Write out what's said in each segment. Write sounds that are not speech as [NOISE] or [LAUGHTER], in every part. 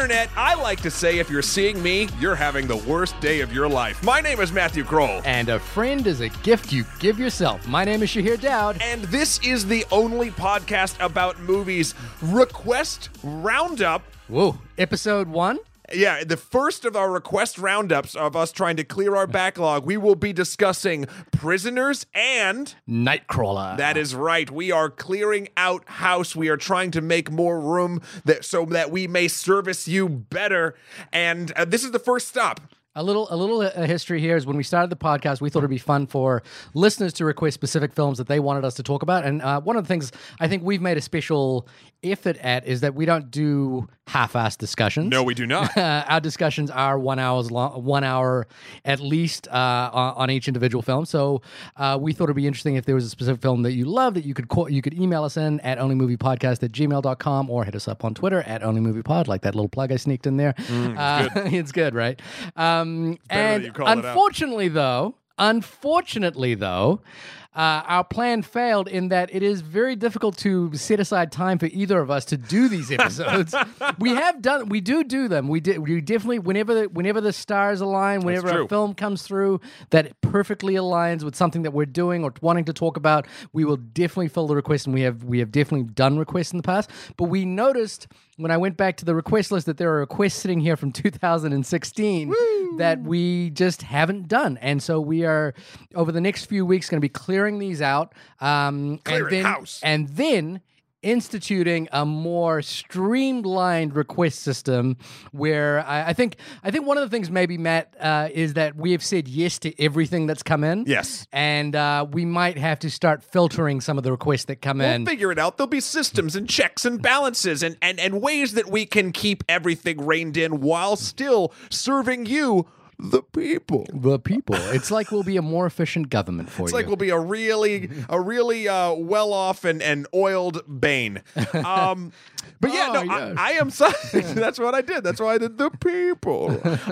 internet, I like to say if you're seeing me, you're having the worst day of your life. My name is Matthew Kroll. And a friend is a gift you give yourself. My name is Shahir Dowd. And this is the only podcast about movies. Request Roundup. Whoa, episode one? Yeah, the first of our request roundups of us trying to clear our backlog, we will be discussing prisoners and. Nightcrawler. That is right. We are clearing out house. We are trying to make more room that so that we may service you better. And uh, this is the first stop. A little, a little uh, history here is when we started the podcast, we thought it'd be fun for listeners to request specific films that they wanted us to talk about. And uh, one of the things I think we've made a special effort at is that we don't do half-assed discussions. No, we do not. [LAUGHS] Our discussions are one hours long, one hour at least uh, on, on each individual film. So uh, we thought it'd be interesting if there was a specific film that you love that you could call, you could email us in at onlymoviepodcast at gmail.com or hit us up on Twitter at onlymoviepod, like that little plug I sneaked in there. Mm, uh, [LAUGHS] it's good, right? Um, that and you called it unfortunately, though, unfortunately, though, uh, our plan failed in that it is very difficult to set aside time for either of us to do these [LAUGHS] episodes. we have done, we do do them. We did, we definitely whenever the, whenever the stars align, whenever a film comes through that perfectly aligns with something that we're doing or wanting to talk about, we will definitely fill the request, and we have we have definitely done requests in the past. But we noticed when I went back to the request list that there are requests sitting here from [LAUGHS] 2016 that we just haven't done, and so we are over the next few weeks going to be clearing these out, um, Clearing and then house. and then instituting a more streamlined request system where I, I think I think one of the things maybe Matt uh, is that we have said yes to everything that's come in. Yes. and uh, we might have to start filtering some of the requests that come in. We'll figure it out. There'll be systems and checks and balances and, and, and ways that we can keep everything reined in while still serving you, the people. the people. It's like we'll be a more efficient government for It's you. It's like we'll be a really, a really uh, well off and, and oiled Bane. Um, [LAUGHS] but yeah, Oh, no, yes. I, I am psyched. [LAUGHS] That's what I did. That's why I did the people.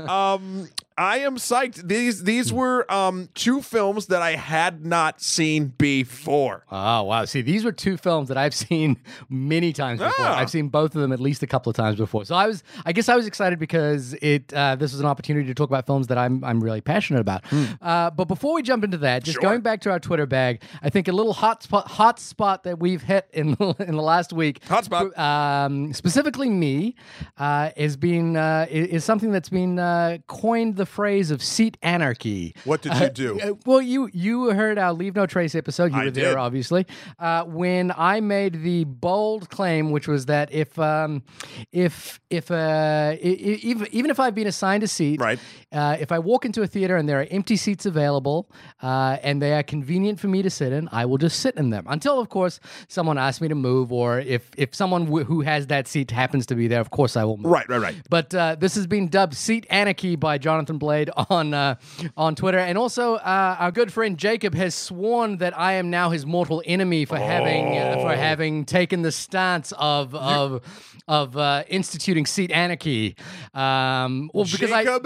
Um, I am psyched. These these were um, two films that I had not seen before. Oh wow! See, these were two films that I've [LAUGHS] seen many times before. Ah. I've seen both of them at least a couple of times before. So I was, I guess, I was excited because it. Uh, this was an opportunity to talk about films that I'm, I'm really passionate about. Uh, but before we jump into that, just Sure. going back to our Twitter bag, I think a little hot spot, hot spot that we've hit in [LAUGHS] in the last week. Hot spot. Um, specifically, me uh, has been uh, is something that's been uh, coined the phrase of seat anarchy. What did you do? Uh, well, you you heard our Leave No Trace episode. You I were there, did. obviously. Uh, when I made the bold claim, which was that if um, if if uh, i- i- even even if I've been assigned a seat, Right. Uh, if I walk into a theater and there are empty seats available uh, and they are convenient for me to sit in, I will just sit in them until, of course, someone asks me to move, or if if someone w- who has that seat happens to be there, of course I will move. Right, right, right. But uh, this has been dubbed "Seat Anarchy" by Jonathan Blade on uh, on Twitter, and also uh, our good friend Jacob has sworn that I am now his mortal enemy for having uh, Oh. for having taken the stance of of of uh, instituting seat anarchy. Um, well, because I. Jacob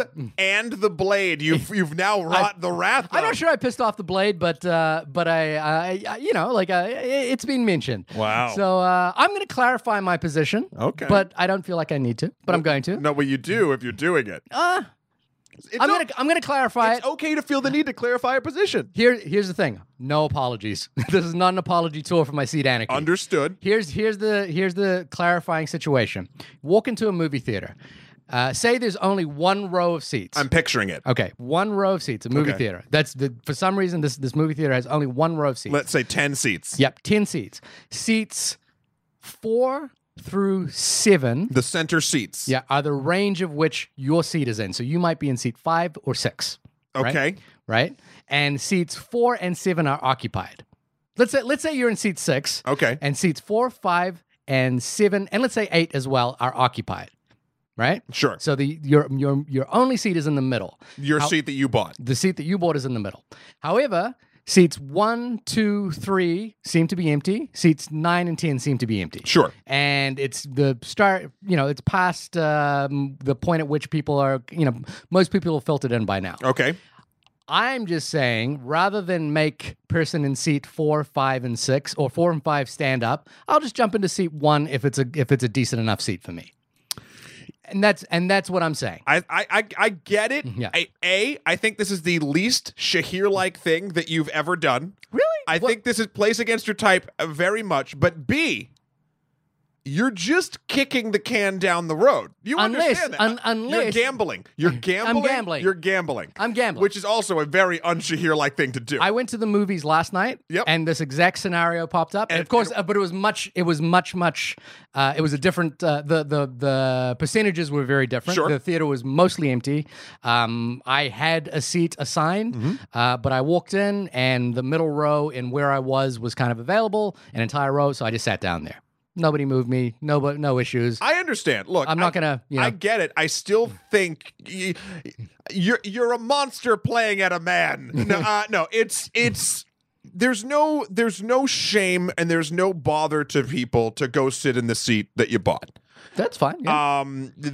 the blade. You've [LAUGHS] you've now wrought the wrath. I'm of. not sure I pissed off the blade, but uh, but I, I, I you know like uh, it- it's been mentioned. Wow. So uh, I'm going to clarify my position. Okay. But I don't feel like I need to. But I'm going to. No, but you do if you're doing it. Uh, It's I'm gonna I'm gonna clarify it. It's okay to feel the need to clarify a position. Here, here's the thing. No apologies. [LAUGHS] this is not an apology tour for my seat anarchy. Understood. here's here's the here's the clarifying situation. Walk into a movie theater. Uh, say there's only one row of seats. I'm picturing it. okay, one row of seats. A movie Okay. theater. That's the for some reason this this movie theater has only one row of seats. Let's say 10 seats. yep, ten seats. Seats four through seven. The center seats. Yeah, are the range of which your seat is in. So you might be in seat five or six. right? Okay. right? And seats four and seven are occupied. Let's say let's say you're in seat six, Okay. and seats four, five, and seven, and let's say eight as well are occupied, right? Sure. So the your your your only seat is in the middle. Your How- seat that you bought. The seat that you bought is in the middle. However, seats one, two, three seem to be empty. Seats nine and ten seem to be empty. Sure. And it's the start, you know, it's past um, the point at which people are, you know, most people have filtered in by now. Okay. I'm just saying, rather than make person in seat four, five, and six, or four and five stand up, I'll just jump into seat one if it's a if it's a decent enough seat for me. And that's and that's what I'm saying. I, I, I, I get it. Yeah. I, a, I think this is the least Shahir like thing that you've ever done. Really? I What- think this is plays against your type uh, very much. But B, you're just kicking the can down the road. You Unless- understand that? un- unless- you're gambling. You're [LAUGHS] gambling. I'm gambling. You're gambling. I'm gambling. Which is also a very un-Shahir like thing to do. I went to the movies last night, Yep. and this exact scenario popped up. And, And- of course, uh, but it was much. It was much, much. Uh, it was a different. Uh, the the the percentages were very different. Sure. The theater was mostly empty. Um, I had a seat assigned, Mm-hmm. uh, but I walked in, and the middle row in where I was was kind of available, an entire row. So I just sat down there. Nobody moved me. No, but no issues. I understand. Look, I'm not I- gonna, you know- I get it. I still think y- you're you're a monster playing at a man. [LAUGHS] No, uh, no, it's it's there's no there's no shame and there's no bother to people to go sit in the seat that you bought. That's fine. yeah. Um, the,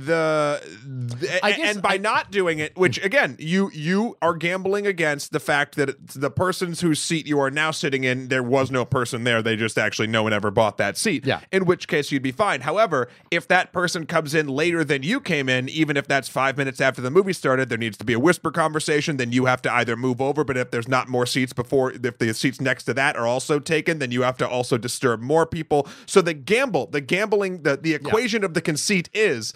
the I and- guess and by I- not doing it, which again, you you are gambling against the fact that the persons whose seat you are now sitting in, there was no person there. They just actually no one ever bought that seat. Yeah. In which case you'd be fine. However, if that person comes in later than you came in, even if that's five minutes after the movie started, there needs to be a whisper conversation. Then you have to either move over, but if there's not more seats before, if the seats next to that are also taken, then you have to also disturb more people. So the gamble, the gambling, the the equation of the conceit is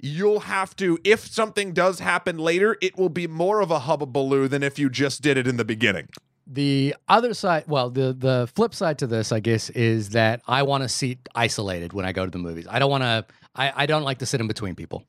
you'll have to if something does happen later, it will be more of a hubbubaloo than if you just did it in the beginning. The other side, well, the the flip side to this, I guess, is that I want to seat isolated when I go to the movies. I don't want to. I, I don't like to sit in between people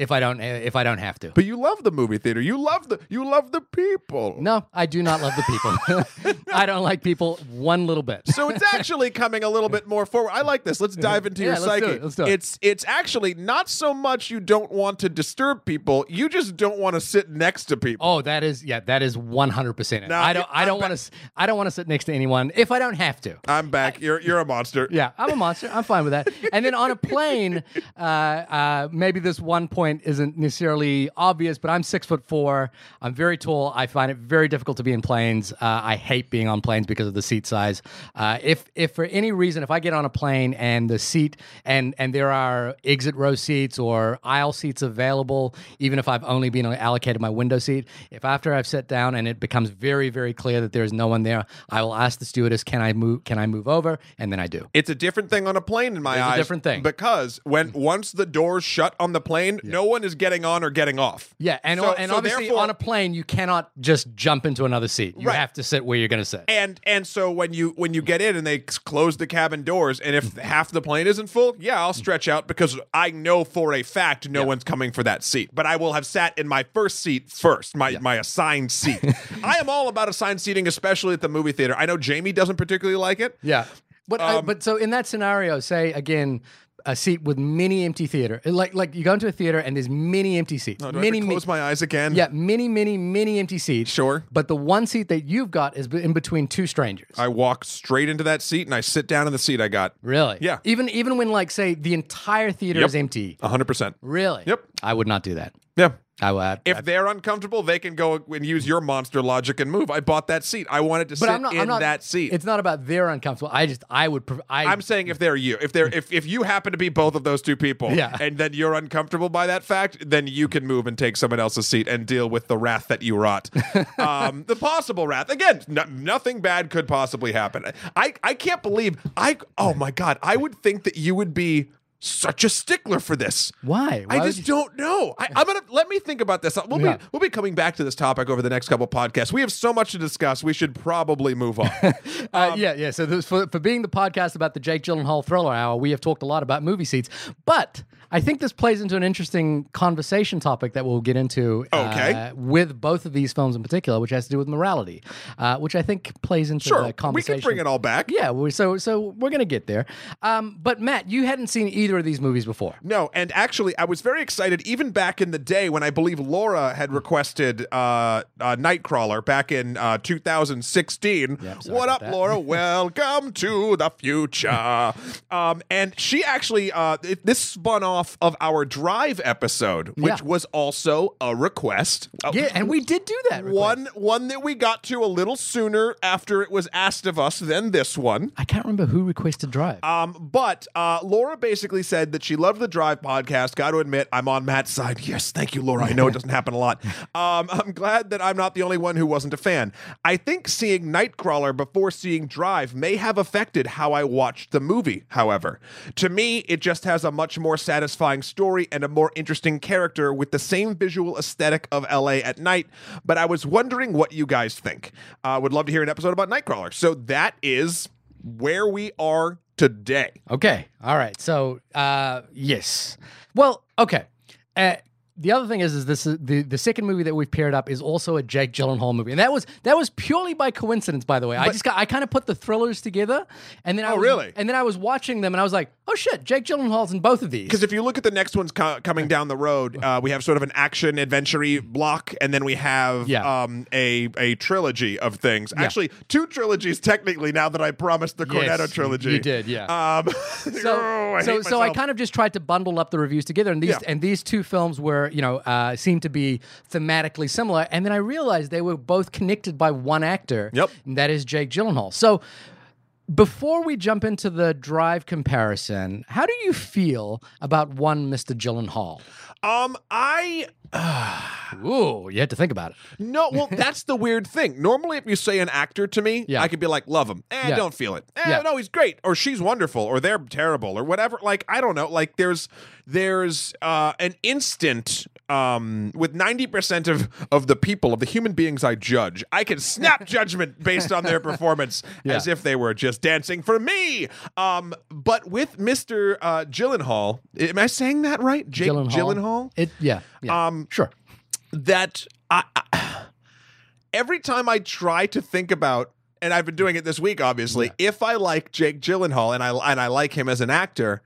if I don't if I don't have to. But you love the movie theater. You love the you love the people. No, I do not love the people. [LAUGHS] [LAUGHS] I don't like people one little bit. So it's actually [LAUGHS] coming a little bit more forward. I like this. Let's dive into your let's do psyche. it. Let's do it. It's it's actually not so much you don't want to disturb people. You just don't want to sit next to people. Oh, that is yeah, that is one hundred percent. No, I don't. I don't want to. I don't want to sit next to anyone if I don't have to. I'm back. You're you're a monster. Yeah, I'm a monster. I'm fine with that. And then on a plane, uh, uh, maybe this one point isn't necessarily obvious, but I'm six foot four. I'm very tall. I find it very difficult to be in planes. Uh, I hate being on planes because of the seat size. Uh, if if for any reason, if I get on a plane and the seat and and there are exit row seats or aisle seats available, even if I've only been allocated my window seat, if after I've sat down and it becomes very very clear that there is no one there, I will ask the stewardess, "Can I move? Can I move over?" And then I do. It's a different thing on a plane in my It's a eyes. different thing. because when once the doors shut on the plane, no one is getting on or getting off. Yeah, and So- and so obviously on a plane you cannot just jump into another seat. You Right. have to sit where you're going to sit. And and so when you when you get in and they close the cabin doors, and if [LAUGHS] half the plane isn't full, yeah, I'll stretch out because I know for a fact no one's coming for that seat. But I will have sat in my first seat first, my my assigned seat. [LAUGHS] I am all about assigned seating, especially at the movie theater. I know Jamie doesn't particularly like it. Yeah, but Um, uh, but so in that scenario, say again. A seat with many empty theater, like like you go into a theater and there's many empty seats, Oh, do I have many mi- close my eyes again? yeah, many many many empty seats. Sure. but the one seat that you've got is in between two strangers. I walk straight into that seat and I sit down in the seat I got. really? Yeah. Even even when like say the entire theater Yep. is empty. hundred percent. Really? Yep. I would not do that. Yeah. I would. If they're uncomfortable, they can go and use your monster logic and move. I bought that seat. I wanted to sit I'm not. in I'm not that seat. It's not about they're uncomfortable. I just I would. I I'm saying if they're you, if they're if, if you happen to be both of those two people, Yeah. and then you're uncomfortable by that fact, then you can move and take someone else's seat and deal with the wrath that you wrought. [LAUGHS] um, the possible wrath. Again, no, nothing bad could possibly happen. I I can't believe I. Oh my god, I would think that you would be such a stickler for this. Why? Why I just you- don't know. I, I'm gonna let me think about this. We'll Yeah. be we'll be coming back to this topic over the next couple podcasts. We have so much to discuss. We should probably move on. [LAUGHS] Uh, yeah, yeah. So this, for, for being the podcast about the Jake Gyllenhaal Thriller Hour, we have talked a lot about movie seats. But I think this plays into an interesting conversation topic that we'll get into Okay. uh, with both of these films in particular, which has to do with morality, uh, which I think plays into sure, the we can bring it all back. Yeah, we, so so we're gonna get there. Um, but Matt, you hadn't seen either of these movies before. No, and actually, I was very excited even back in the day when I believe Laura had requested uh, uh, Nightcrawler back in uh, 2016. Yep, what up, that. Laura? [LAUGHS] Welcome to the future. um, and she actually, uh, it, this spun off of our Drive episode, which Yeah. was also a request. Uh, Yeah, and we did do that. request. One, one that we got to a little sooner after it was asked of us than this one. I can't remember who requested Drive. Um, but uh, Laura basically basically said that she loved the Drive podcast. Got to admit, I'm on Matt's side. Yes, thank you, Laura. I know it doesn't happen a lot. [LAUGHS] Um, I'm glad that I'm not the only one who wasn't a fan. I think seeing Nightcrawler before seeing Drive may have affected how I watched the movie, however. To me, it just has a much more satisfying story and a more interesting character with the same visual aesthetic of LA at night. But I was wondering what you guys think. I uh, would love to hear an episode about Nightcrawler. So that is where we are today. Okay. All right. So, uh, yes. Well, okay. Uh, the other thing is, is this is the the second movie that we've paired up is also a Jake Gyllenhaal movie, and that was that was purely by coincidence, by the way. I just got I kind of put the thrillers together, and then I Oh, was, really? and then I was watching them, and I was like, oh shit, Jake Gyllenhaal's in both of these. Because if you look at the next ones co- coming down the road, uh, we have sort of an action adventure block, and then we have Yeah. um, a a trilogy of things. Actually, two trilogies technically. Now that I promised the Yes, Cornetto trilogy, you did, yeah. Um, [LAUGHS] so, oh, I so, so I kind of just tried to bundle up the reviews together, and these Yeah. and these two films were, you know, uh, seemed to be thematically similar, and then I realized they were both connected by one actor. Yep. and that is Jake Gyllenhaal. So. Before we jump into the drive comparison, how do you feel about one Mr. Gyllenhaal? um, I [SIGHS] Ooh, you had to think about it. no. Well, [LAUGHS] that's the weird thing. Normally, if you say an actor to me, Yeah. I could be like, love him. Eh, Yeah. don't feel it. Eh, Yeah. no, he's great, or she's wonderful, or they're terrible, or whatever. Like, I don't know. Like, there's there's uh, an instant um, with ninety percent of of the people of the human beings I judge, I can snap [LAUGHS] judgment based on their performance as if they were just dancing for me. Um, but with Mister uh, Gyllenhaal, am I saying that right? Jake Gyllenhaal. It, yeah, yeah. Um, sure. that I, I every time I try to think about and I've been doing it this week obviously if I like Jake Gyllenhaal and I and I like him as an actor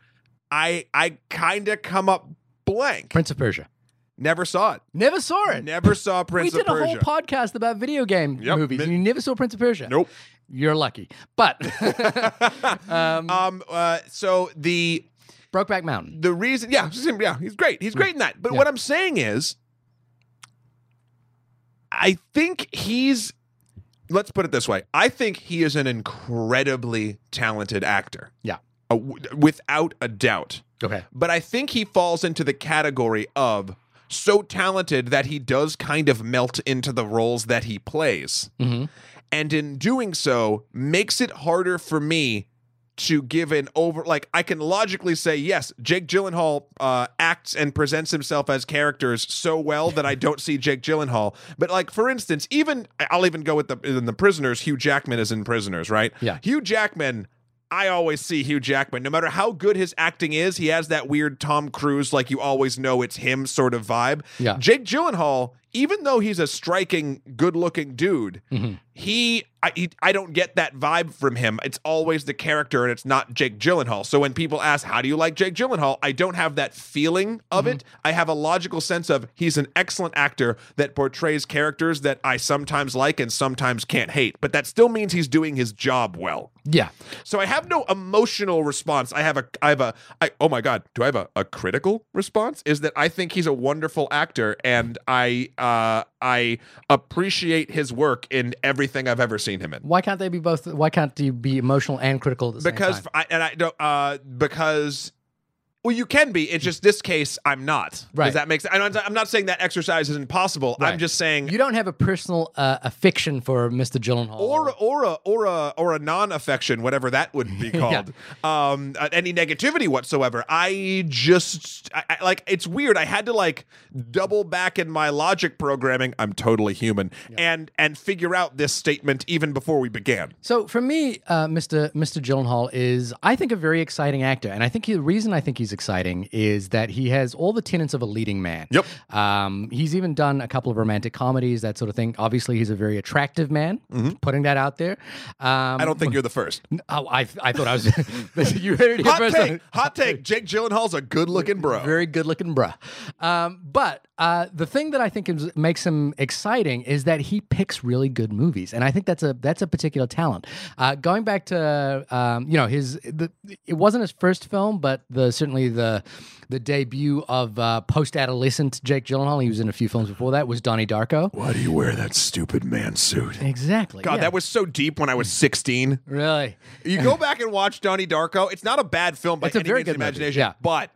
I I kind of come up blank Prince of Persia. Never saw it Never saw it. never saw Prince of Persia. we did a whole podcast about video game Yep. movies, and you never saw Prince of Persia. nope You're lucky. But [LAUGHS] um, um uh so the Brokeback Mountain. the reason yeah yeah he's great he's great in that but Yeah. what i'm saying is i think he's let's put it this way i think he is an incredibly talented actor Yeah. without a doubt Okay. but i think he falls into the category of so talented that he does kind of melt into the roles that he plays Mhm. and in doing so makes it harder for me to give an over like I can logically say yes Jake Gyllenhaal uh, acts and presents himself as characters so well that I don't see Jake Gyllenhaal but like for instance even I'll even go with the in the prisoners Hugh Jackman is in prisoners right Yeah. Hugh Jackman I always see Hugh Jackman no matter how good his acting is he has that weird Tom Cruise like you always know it's him sort of vibe Yeah. Jake Gyllenhaal even though he's a striking good looking dude Mhm. he I, he I don't get that vibe from him. It's always the character and it's not Jake Gyllenhaal. So when people ask, "How do you like Jake Gyllenhaal?" I don't have that feeling of it. I have a logical sense of he's an excellent actor that portrays characters that I sometimes like and sometimes can't hate. But that still means he's doing his job well. Yeah. So I have no emotional response. I have a I have a I oh my god, do I have a, a critical response? Is that I think he's a wonderful actor and I uh I appreciate his work in everything I've ever seen him in. Why can't they be both? Why can't you be emotional and critical at the same Because time? I and I don't uh because well, you can be. It's just this case, I'm not. Right. Does that make sense? I'm not, saying that exercise is impossible. possible. I'm just saying You don't have a personal uh, affection for Mr. Gyllenhaal. or or a or a or a non-affection, whatever that would be [LAUGHS] called. Um, uh, any negativity whatsoever. I just I, I, like it's weird. I had to like double back in my logic programming. I'm totally human, and and figure out this statement even before we began. So for me, uh, Mr. Mr. Gyllenhaal is, I think, a very exciting actor, and I think he, the reason I think he's exciting is that he has all the tenets of a leading man. Yep. Um, he's even done a couple of romantic comedies, that sort of thing. Obviously, he's a very attractive man. Putting that out there. Um, I don't think you're the first. [LAUGHS] Oh, I, I thought I was. [LAUGHS] you heard it Hot first. take. Hot take. Jake Gyllenhaal's a good-looking bro. Very good looking bro. Um, but uh, the thing that I think is, makes him exciting is that he picks really good movies, and I think that's a that's a particular talent. Uh, going back to um, you know his the, it wasn't his first film, but the certainly certainly the the debut of uh, post adolescent Jake Gyllenhaal. He was in a few films before that. Was Donnie Darko? Why do you wear that stupid man suit? Exactly. God, yeah. that was so deep when I was 16. really. You go back and watch Donnie Darko. It's not a bad film by It's a any very means good movie, imagination, yeah. but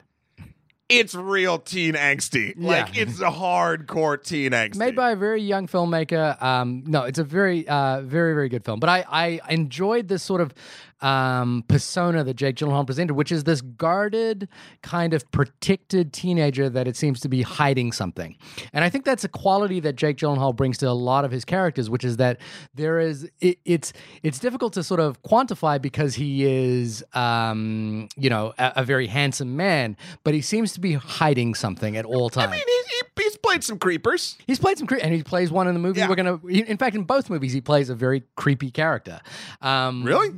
it's real teen angsty. Like Yeah. it's a hardcore teen angsty. Made by a very young filmmaker. Um, no, it's a very, uh, very, very good film. But I, I enjoyed this sort of um, persona that Jake Gyllenhaal presented, which is this guarded, kind of protected teenager that it seems to be hiding something. And I think that's a quality that Jake Gyllenhaal brings to a lot of his characters, which is that there is it, it's it's difficult to sort of quantify because he is, um, you know, a, a very handsome man, but he seems to be hiding something at all times. I mean, he's, he, he's played some creepers. He's played some, cre- and he plays one in the movie. Yeah. We're gonna, in fact, in both movies, he plays a very creepy character. Um, Really?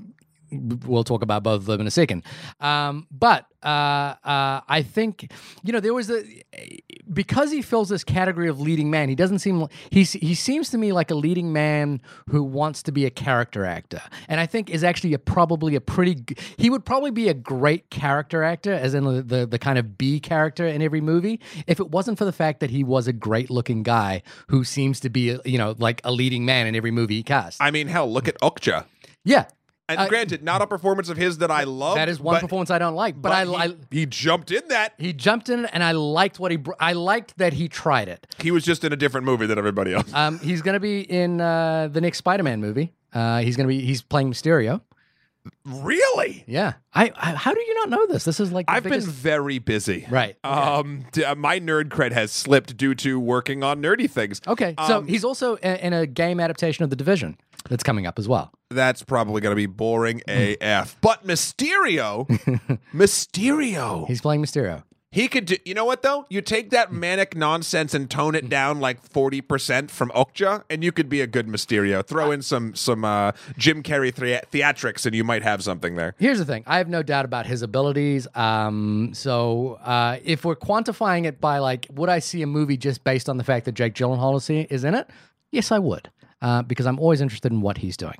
We'll talk about both of them in a second. Um, but uh, uh, I think you know there was a because he fills this category of leading man. He doesn't seem he he seems to me like a leading man who wants to be a character actor, and I think is actually a probably a pretty he would probably be a great character actor, as in the the, the kind of B character in every movie, if it wasn't for the fact that he was a great looking guy who seems to be you know like a leading man in every movie he casts. I mean, hell, look at Okja. yeah. And Uh, granted, not a performance of his that I love. That is one but, performance I don't like, but, But, I, he, I he jumped in that. he jumped in and I liked what he I liked that he tried it. He was just in a different movie than everybody else. Um, he's going to be in uh, the next Spider-Man movie. Uh, he's going to be he's playing Mysterio. Really? Yeah. I, I how do you not know this? This is like the I've biggest- been very busy. right. Um, d- uh, my nerd cred has slipped due to working on nerdy things. Okay, so um, he's also in, in a game adaptation of The Division that's coming up as well. That's probably going to be boring AF. But Mysterio, [LAUGHS] Mysterio, He's playing Mysterio. He could do. You know what though? You take that manic nonsense and tone it down like forty percent from Okja, and you could be a good Mysterio. Throw in some some uh, Jim Carrey thea- theatrics, and you might have something there. Here's the thing: I have no doubt about his abilities. Um, so uh, if we're quantifying it by like, would I see a movie just based on the fact that Jake Gyllenhaal is, is in it? Yes, I would. Uh, because I'm always interested in what he's doing.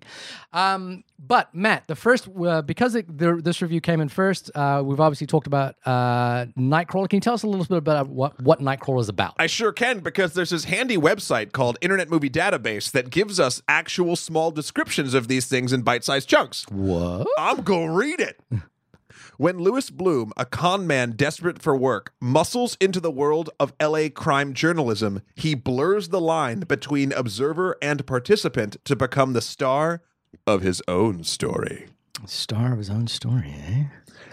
Um, but Matt, the first uh, because it, the, this review came in first, uh, we've obviously talked about uh, Nightcrawler. Can you tell us a little bit about what what Nightcrawler is about? I sure can because there's this handy website called Internet Movie Database that gives us actual small descriptions of these things in bite-sized chunks. what? I'm gonna read it. [LAUGHS] When Louis Bloom, a con man desperate for work, muscles into the world of LA crime journalism, he blurs the line between observer and participant to become the star of his own story. Star of his own story, eh?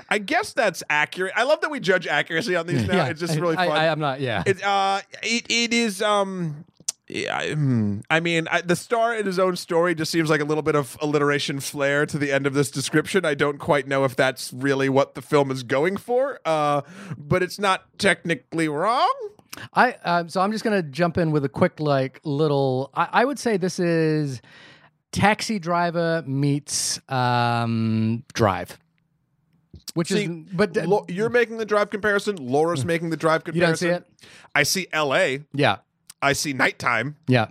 I guess that's accurate. I love that we judge accuracy on these [LAUGHS] now. it's just really I, fun. I, am not. Yeah. It uh, it, it is um. Yeah, I- hmm. I mean, I, the star in his own story just seems like a little bit of alliteration flair to the end of this description. I don't quite know if that's really what the film is going for, uh, but it's not technically wrong. I um, so I'm just gonna jump in with a quick like little. I, I would say this is Taxi Driver meets um, Drive, which See, is but Lo- you're making the drive comparison. Laura's making the drive Hmm. You don't see comparison. I see L.A. yeah I see nighttime. yeah.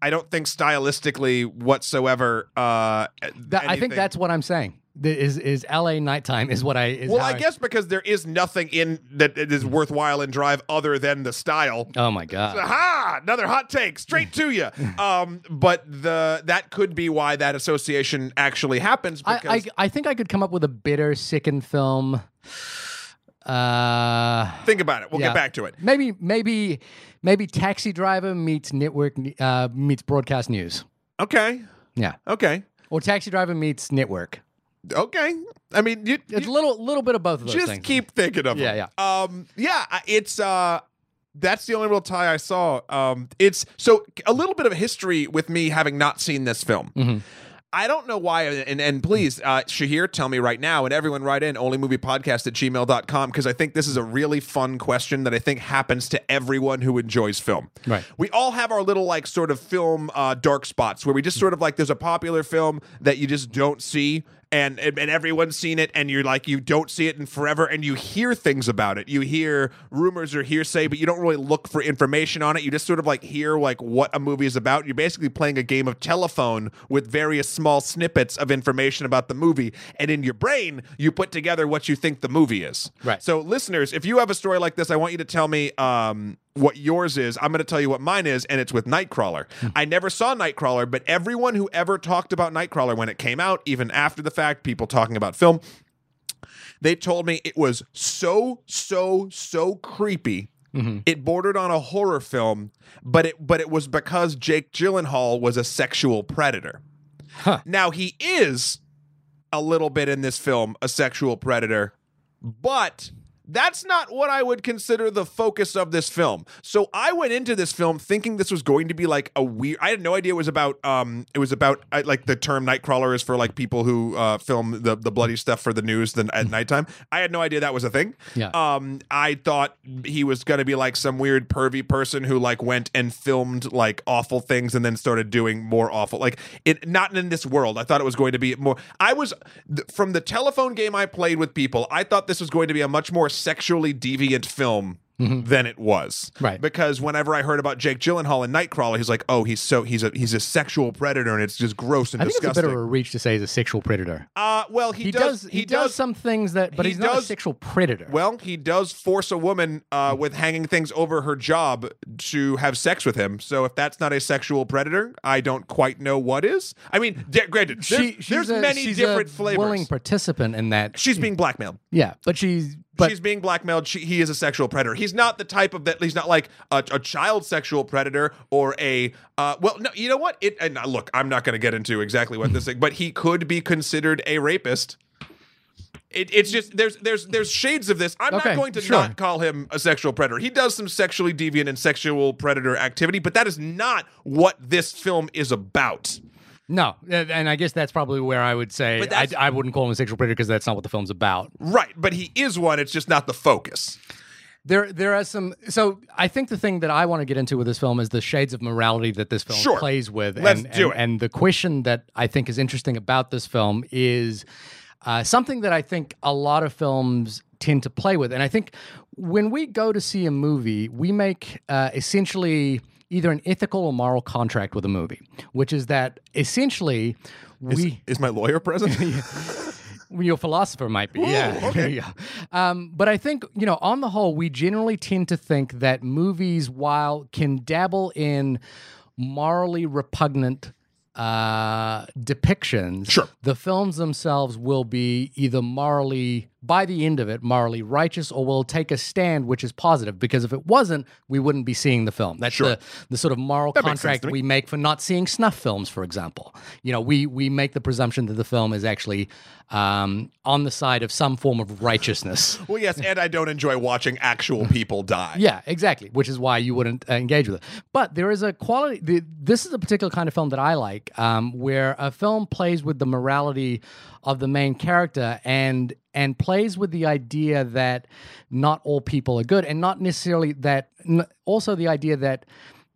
I don't think stylistically whatsoever. Uh, That, I think that's what I'm saying. Is is L.A. nighttime is what I is Well, how I guess because there is nothing in that is worthwhile in Drive other than the style. Oh my god. Aha! Another hot take straight to you. [LAUGHS] Um, but the that could be why that association actually happens. I, Because I I think I could come up with a bitter second film. Uh, think about it. We'll yeah. get back to it. maybe maybe maybe Taxi Driver meets network uh, meets broadcast news. Okay. Yeah. Okay. Or Taxi Driver meets network. Okay. I mean, you, It's a little little bit of both of those just things. keep thinking of Yeah, them. yeah. Um, yeah. It's uh. That's the only real tie I saw. Um, it's so a little bit of history with me having not seen this film. Mm-hmm. I don't know why, and, and please, uh, Shahir, tell me right now, and everyone write in onlymoviepodcast at gmail.com because I think this is a really fun question that I think happens to everyone who enjoys film. Right. We all have our little, like, sort of film uh, dark spots where we just sort of like there's a popular film that you just don't see. And, and everyone's seen it and you're like you don't see it in forever and you hear things about it you hear rumors or hearsay but you don't really look for information on it you just sort of like hear like what a movie is about you're basically playing a game of telephone with various small snippets of information about the movie and in your brain you put together what you think the movie is Right. so listeners if you have a story like this i want you to tell me um what yours is. I'm going to tell you what mine is, and it's with Nightcrawler. I never saw Nightcrawler, but everyone who ever talked about Nightcrawler when it came out, even after the fact, people talking about film, they told me it was so, so, so creepy. Mm-hmm. It bordered on a horror film, but it but it was because Jake Gyllenhaal was a sexual predator. Huh. Now he is a little bit in this film a sexual predator, but that's not what I would consider the focus of this film. So I went into this film thinking this was going to be like a weird. I had no idea it was about. Um, it was about I, like the term Nightcrawler is for like people who uh, film the the bloody stuff for the news then at nighttime. I had no idea that was a thing. Yeah. Um, I thought he was going to be like some weird pervy person who like went and filmed like awful things and then started doing more awful like it not in this world. I thought it was going to be more I was th- from the telephone game I played with people, I thought this was going to be a much more sexually deviant film than it was. Right. Because whenever I heard about Jake Gyllenhaal in Nightcrawler, he's like, "Oh, he's so he's a he's a sexual predator and it's just gross and I think it's a disgusting." bit of a reach to say he's a sexual predator. uh well, he, He, does, does, he, does, some things that, but he he's not a sexual predator. Well, he does force a woman uh, with hanging things over her job to have sex with him. So if that's not a sexual predator, I don't quite know what is. I mean, d- granted, there's, she, there's a, many she's different a flavors. willing participant in that. She's being blackmailed. Yeah, but she's but She's being blackmailed. She, he is a sexual predator. He's not the type of that. He's not like a, a child sexual predator or a. Uh, well, no, you know what? It and uh, look, I'm not going to get into exactly what this thing, but he could be considered a rapist. It, it's just there's there's there's shades of this. I'm Okay, not going to sure. not call him a sexual predator. He does some sexually deviant and sexual predator activity, but that is not what this film is about. No, and I guess that's probably where I would say I, I wouldn't call him a sexual predator because that's not what the film's about. Right, but he is one. It's just not the focus. There, there are some. So I think the thing that I want to get into with this film is the shades of morality that this film Sure. plays with. Let's and, do and, it. And the question that I think is interesting about this film is uh, something that I think a lot of films tend to play with. And I think when we go to see a movie, we make uh, essentially either an ethical or moral contract with a movie, which is that essentially we Is my lawyer present? [LAUGHS] your philosopher might be. yeah. There you go. Um, but I think, you know, on the whole, we generally tend to think that movies, while can dabble in morally repugnant uh, depictions, Sure. the films themselves will be either morally, by the end of it, morally righteous, or will take a stand which is positive. Because if it wasn't, we wouldn't be seeing the film. That's Sure. the the sort of moral That contract we make for not seeing snuff films, for example. You know, we we make the presumption that the film is actually um, on the side of some form of righteousness. [LAUGHS] well, yes, and I don't enjoy watching actual [LAUGHS] people die. Yeah, exactly. Which is why you wouldn't uh, engage with it. But there is a quality. The, this is a particular kind of film that I like, um, where a film plays with the morality of the main character and and plays with the idea that not all people are good, and not necessarily that. Also, the idea that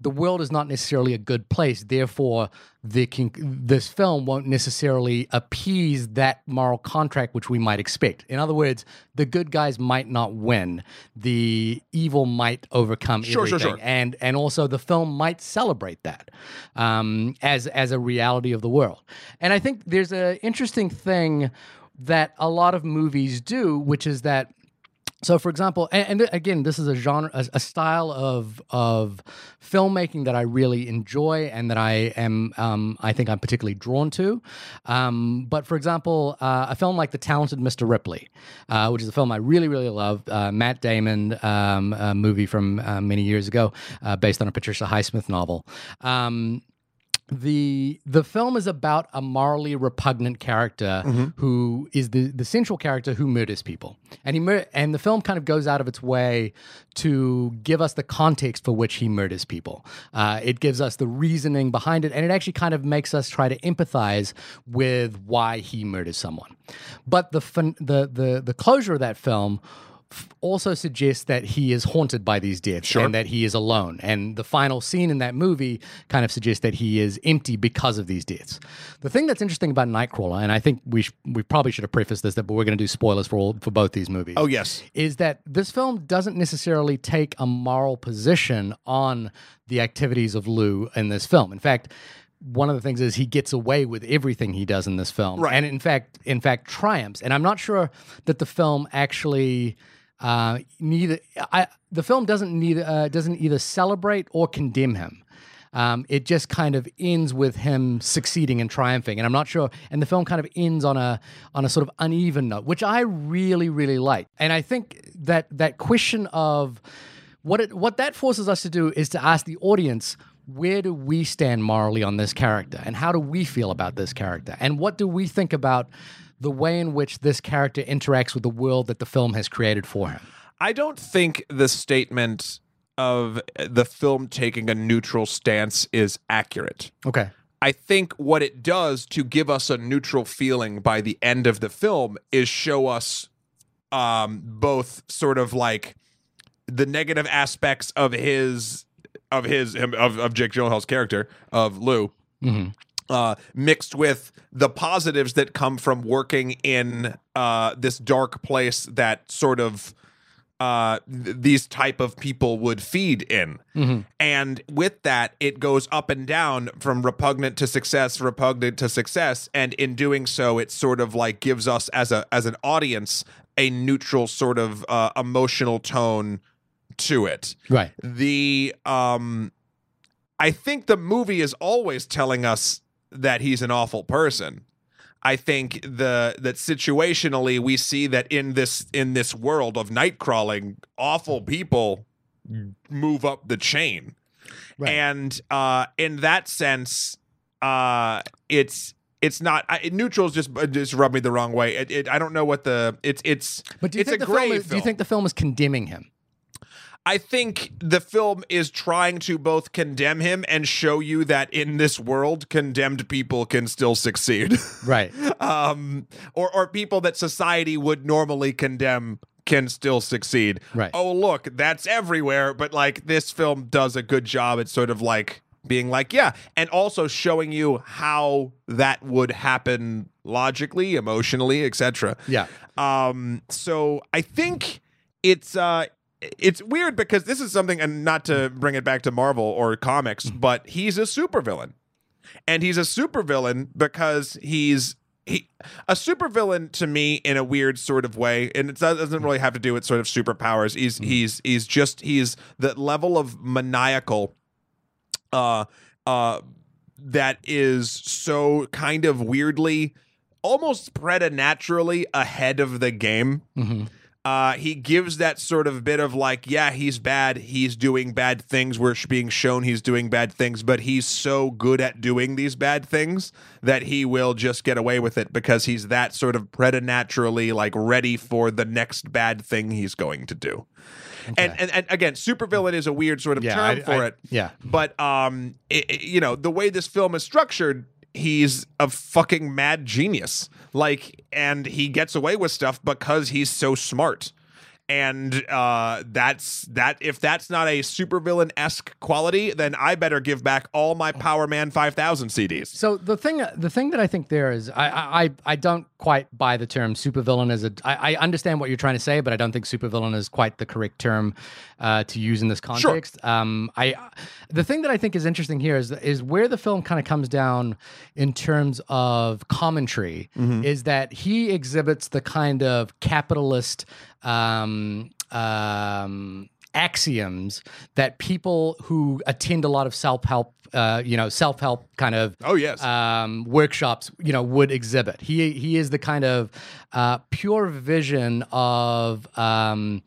the world is not necessarily a good place. Therefore, this film won't necessarily appease that moral contract which we might expect. In other words, the good guys might not win. The evil might overcome Sure, sure, everything, sure. and and also the film might celebrate that um, as as a reality of the world. And I think there's an interesting thing that a lot of movies do, which is that so, for example, and, and again, this is a genre, a, a style of of filmmaking that I really enjoy and that I am, um, I think, I'm particularly drawn to. Um, but for example, uh, a film like The Talented Mr. Ripley, uh, which is a film I really, really love, uh, Matt Damon um, movie from uh, many years ago, uh, based on a Patricia Highsmith novel. The the film is about a morally repugnant character who is the the central character who murders people. And he mur- and the film kind of goes out of its way to give us the context for which he murders people. Uh, it gives us the reasoning behind it and it actually kind of makes us try to empathize with why he murders someone. But the fun- the the the closure of that film also suggests that he is haunted by these deaths and that he is alone. And the final scene in that movie kind of suggests that he is empty because of these deaths. The thing that's interesting about Nightcrawler, and I think we sh- we probably should have prefaced this, that but we're going to do spoilers for all for both these movies. Oh, yes. is that this film doesn't necessarily take a moral position on the activities of Lou in this film. In fact. One of the things is he gets away with everything he does in this film, Right. and in fact, in fact, triumphs. And I'm not sure that the film actually uh, neither. I, the film doesn't neither uh, doesn't either celebrate or condemn him. Um, it just kind of ends with him succeeding and triumphing, and I'm not sure. And the film kind of ends on a on a sort of uneven note, which I really really like. And I think that that question of what it what that forces us to do is to ask the audience where do we stand morally on this character and how do we feel about this character and what do we think about the way in which this character interacts with the world that the film has created for him I don't think the statement of the film taking a neutral stance is accurate. okay I think what it does to give us a neutral feeling by the end of the film is show us um, both sort of like the negative aspects of his of his of of Jake Gyllenhaal's character of Lou. Uh, mixed with the positives that come from working in uh, this dark place that sort of uh, th- these type of people would feed in. And with that, it goes up and down from repugnant to success, repugnant to success, and in doing so, it sort of like gives us as a as an audience a neutral sort of uh, emotional tone to it. right The um, I think the movie is always telling us that he's an awful person. I think the that situationally we see that in this in this world of night crawling, awful people move up the chain. Right. And uh in that sense, uh it's it's not I, neutrals just just rub me the wrong way. It, it I don't know what the it's it's but do you it's think a the gray film is, do you think the film is condemning him I think the film is trying to both condemn him and show you that in this world, condemned people can still succeed. [LAUGHS] right um, or, or people that society would normally condemn can still succeed. Right. Oh, look, that's everywhere. But like this film does a good job at sort of like being like, yeah, and also showing you how that would happen logically, emotionally, etc. yeah Um, so I think it's uh it's weird because this is something and not to bring it back to Marvel or comics, but he's a supervillain. And he's a supervillain because he's he a supervillain to me in a weird sort of way and it doesn't really have to do with sort of superpowers he's he's he's just he's the level of maniacal uh uh that is so kind of weirdly almost preternaturally ahead of the game Mhm. Uh, he gives that sort of bit of like, yeah, he's bad. He's doing bad things. We're being shown he's doing bad things, but he's so good at doing these bad things that he will just get away with it because he's that sort of preternaturally like ready for the next bad thing he's going to do. And, and and again, supervillain is a weird sort of yeah term I- for I- it. yeah But um, it, it- you know, the way this film is structured, he's a fucking mad genius. Like, and he gets away with stuff because he's so smart. And uh, that's that. If that's not a supervillain esque quality, then I better give back all my Powerman five thousand CDs. So the thing, the thing that I think there is, I, I, I- I don't quite buy the term supervillain as a. I, I understand what you're trying to say, but I don't think supervillain is quite the correct term uh, to use in this context. Um, I, the thing that I think is interesting here is is where the film kind of comes down in terms of commentary is that he exhibits the kind of capitalist. Um, um, axioms that people who attend a lot of self-help uh, you know self-help kind of Oh yes, um, workshops, you know, would exhibit. He he is the kind of uh, pure vision of um,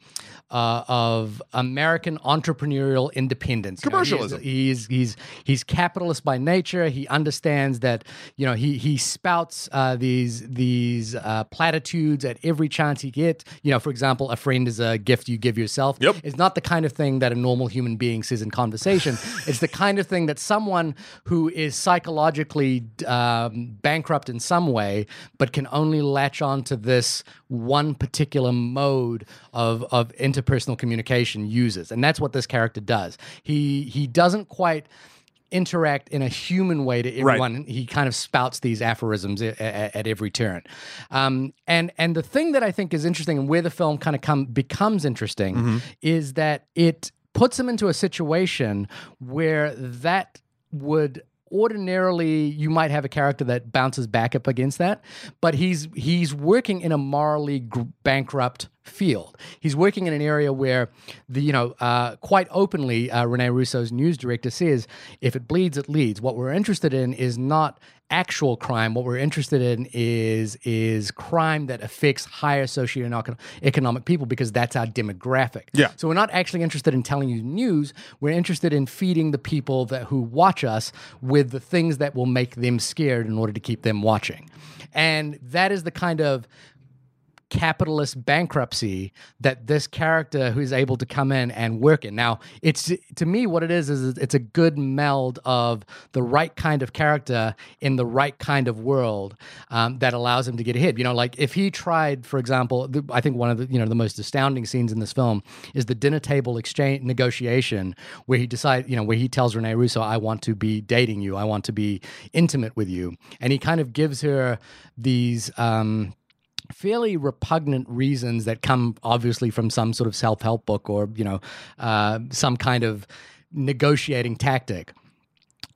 uh, of American entrepreneurial independence. You know, he is- Commercialism. he's he's he's capitalist by nature. He understands that you know he he spouts uh, these these uh, platitudes at every chance he gets. You know, for example, a friend is a gift you give yourself. Yep. It's not the kind of thing that a normal human being says in conversation. [LAUGHS] it's the kind of thing that someone who is psychologically um, bankrupt in some way, but can only latch on to this one particular mode of of interpersonal communication uses, and that's what this character does. He he doesn't quite interact in a human way to everyone. He kind of spouts these aphorisms a- a- at every turn. Um, and and the thing that I think is interesting and where the film kind of come becomes interesting is that it puts him into a situation where that would ordinarily you might have a character that bounces back up against that but he's he's working in a morally bankrupt field he's working in an area where the you know uh, quite openly uh, rene russo's news director says if it bleeds it leads what we're interested in is not actual crime what we're interested in is is crime that affects higher socioeconomic economic people because that's our demographic Yeah. so we're not actually interested in telling you news. We're interested in feeding the people that who watch us with the things that will make them scared in order to keep them watching. And that is the kind of capitalist bankruptcy that this character who's able to come in and work in. Now, it's to me what it is is it's a good meld of the right kind of character in the right kind of world um, that allows him to get ahead. You know, like if he tried, for example, the, I think one of the you know the most astounding scenes in this film is the dinner table exchange negotiation where he decides you know where he tells Rene Russo, "I want to be dating you. I want to be intimate with you," and he kind of gives her these. Um, fairly repugnant reasons that come obviously from some sort of self-help book or you know uh, some kind of negotiating tactic.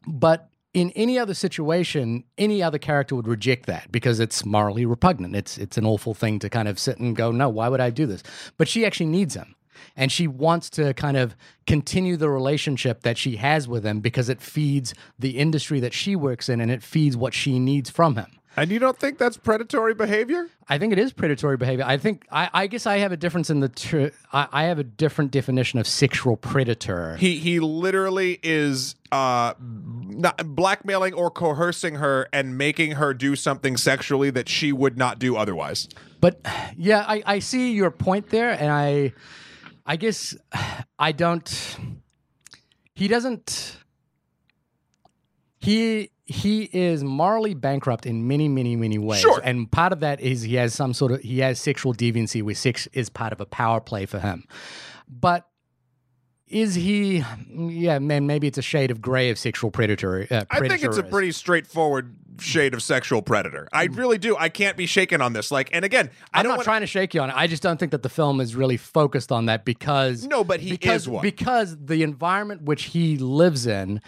But in any other situation any other character would reject that because it's morally repugnant. It's it's an awful thing to kind of sit and go no why would i do this? But she actually needs him. And she wants to kind of continue the relationship that she has with him because it feeds the industry that she works in and it feeds what she needs from him And you don't think that's predatory behavior? I think it is predatory behavior. I think I, I guess I have a difference in the tr- I, I have a different definition of sexual predator. He he literally is uh not blackmailing or coercing her and making her do something sexually that she would not do otherwise. But yeah, I, I see your point there, and I I guess I don't. He doesn't. He he is morally bankrupt in many many many ways, Sure. and part of that is he has some sort of he has sexual deviancy where sex is part of a power play for him, but. Is he? Yeah, man. Maybe it's a shade of gray of sexual predator. Uh, I think it's a pretty straightforward shade of sexual predator. I really do. I can't be shaken on this. Like, and again, I I'm don't not want trying to shake you on it. I just don't think that the film is really focused on that because No, but he because, is one. because the environment which he lives in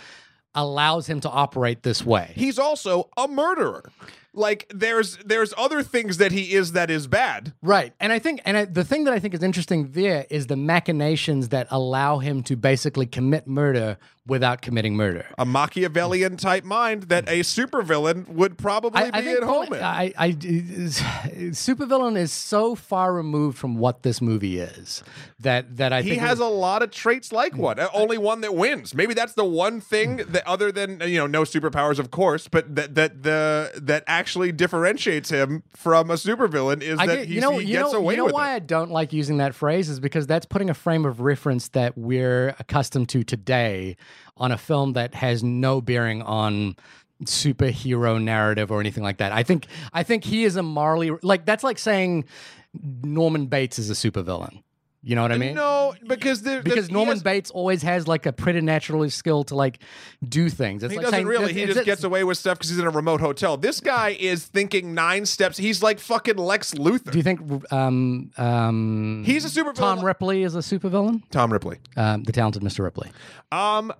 allows him to operate this way. He's also a murderer. Like, there's there's other things that he is that is bad. Right. And I think, and I, the thing that I think is interesting there is the machinations that allow him to basically commit murder without committing murder. A Machiavellian type mind that a supervillain would probably be at home in. I, I, supervillain is so far removed from what this movie is that that I think he has a lot of traits like one. Uh, Only one that wins. Maybe that's the one thing [LAUGHS] that, other than you know, no superpowers, of course, but that that the that actually differentiates him from a supervillain is I that get- he's, you know, he you gets know, away you know with why it. I don't like using that phrase is because that's putting a frame of reference that we're accustomed to today on a film that has no bearing on superhero narrative or anything like that. I think I think he is a Marley like that's like saying Norman Bates is a supervillain. You know what I mean? no, because there, Because he Norman has- Bates always has like a preternatural skill to like do things. It's He like doesn't saying- really. He just gets away with stuff because he's in a remote hotel. This guy is thinking nine steps. He's like fucking Lex Luthor. Do you think um, um, He's a supervillain. Tom Ripley is a supervillain? Tom Ripley. Um, the talented Mr. Ripley. Um,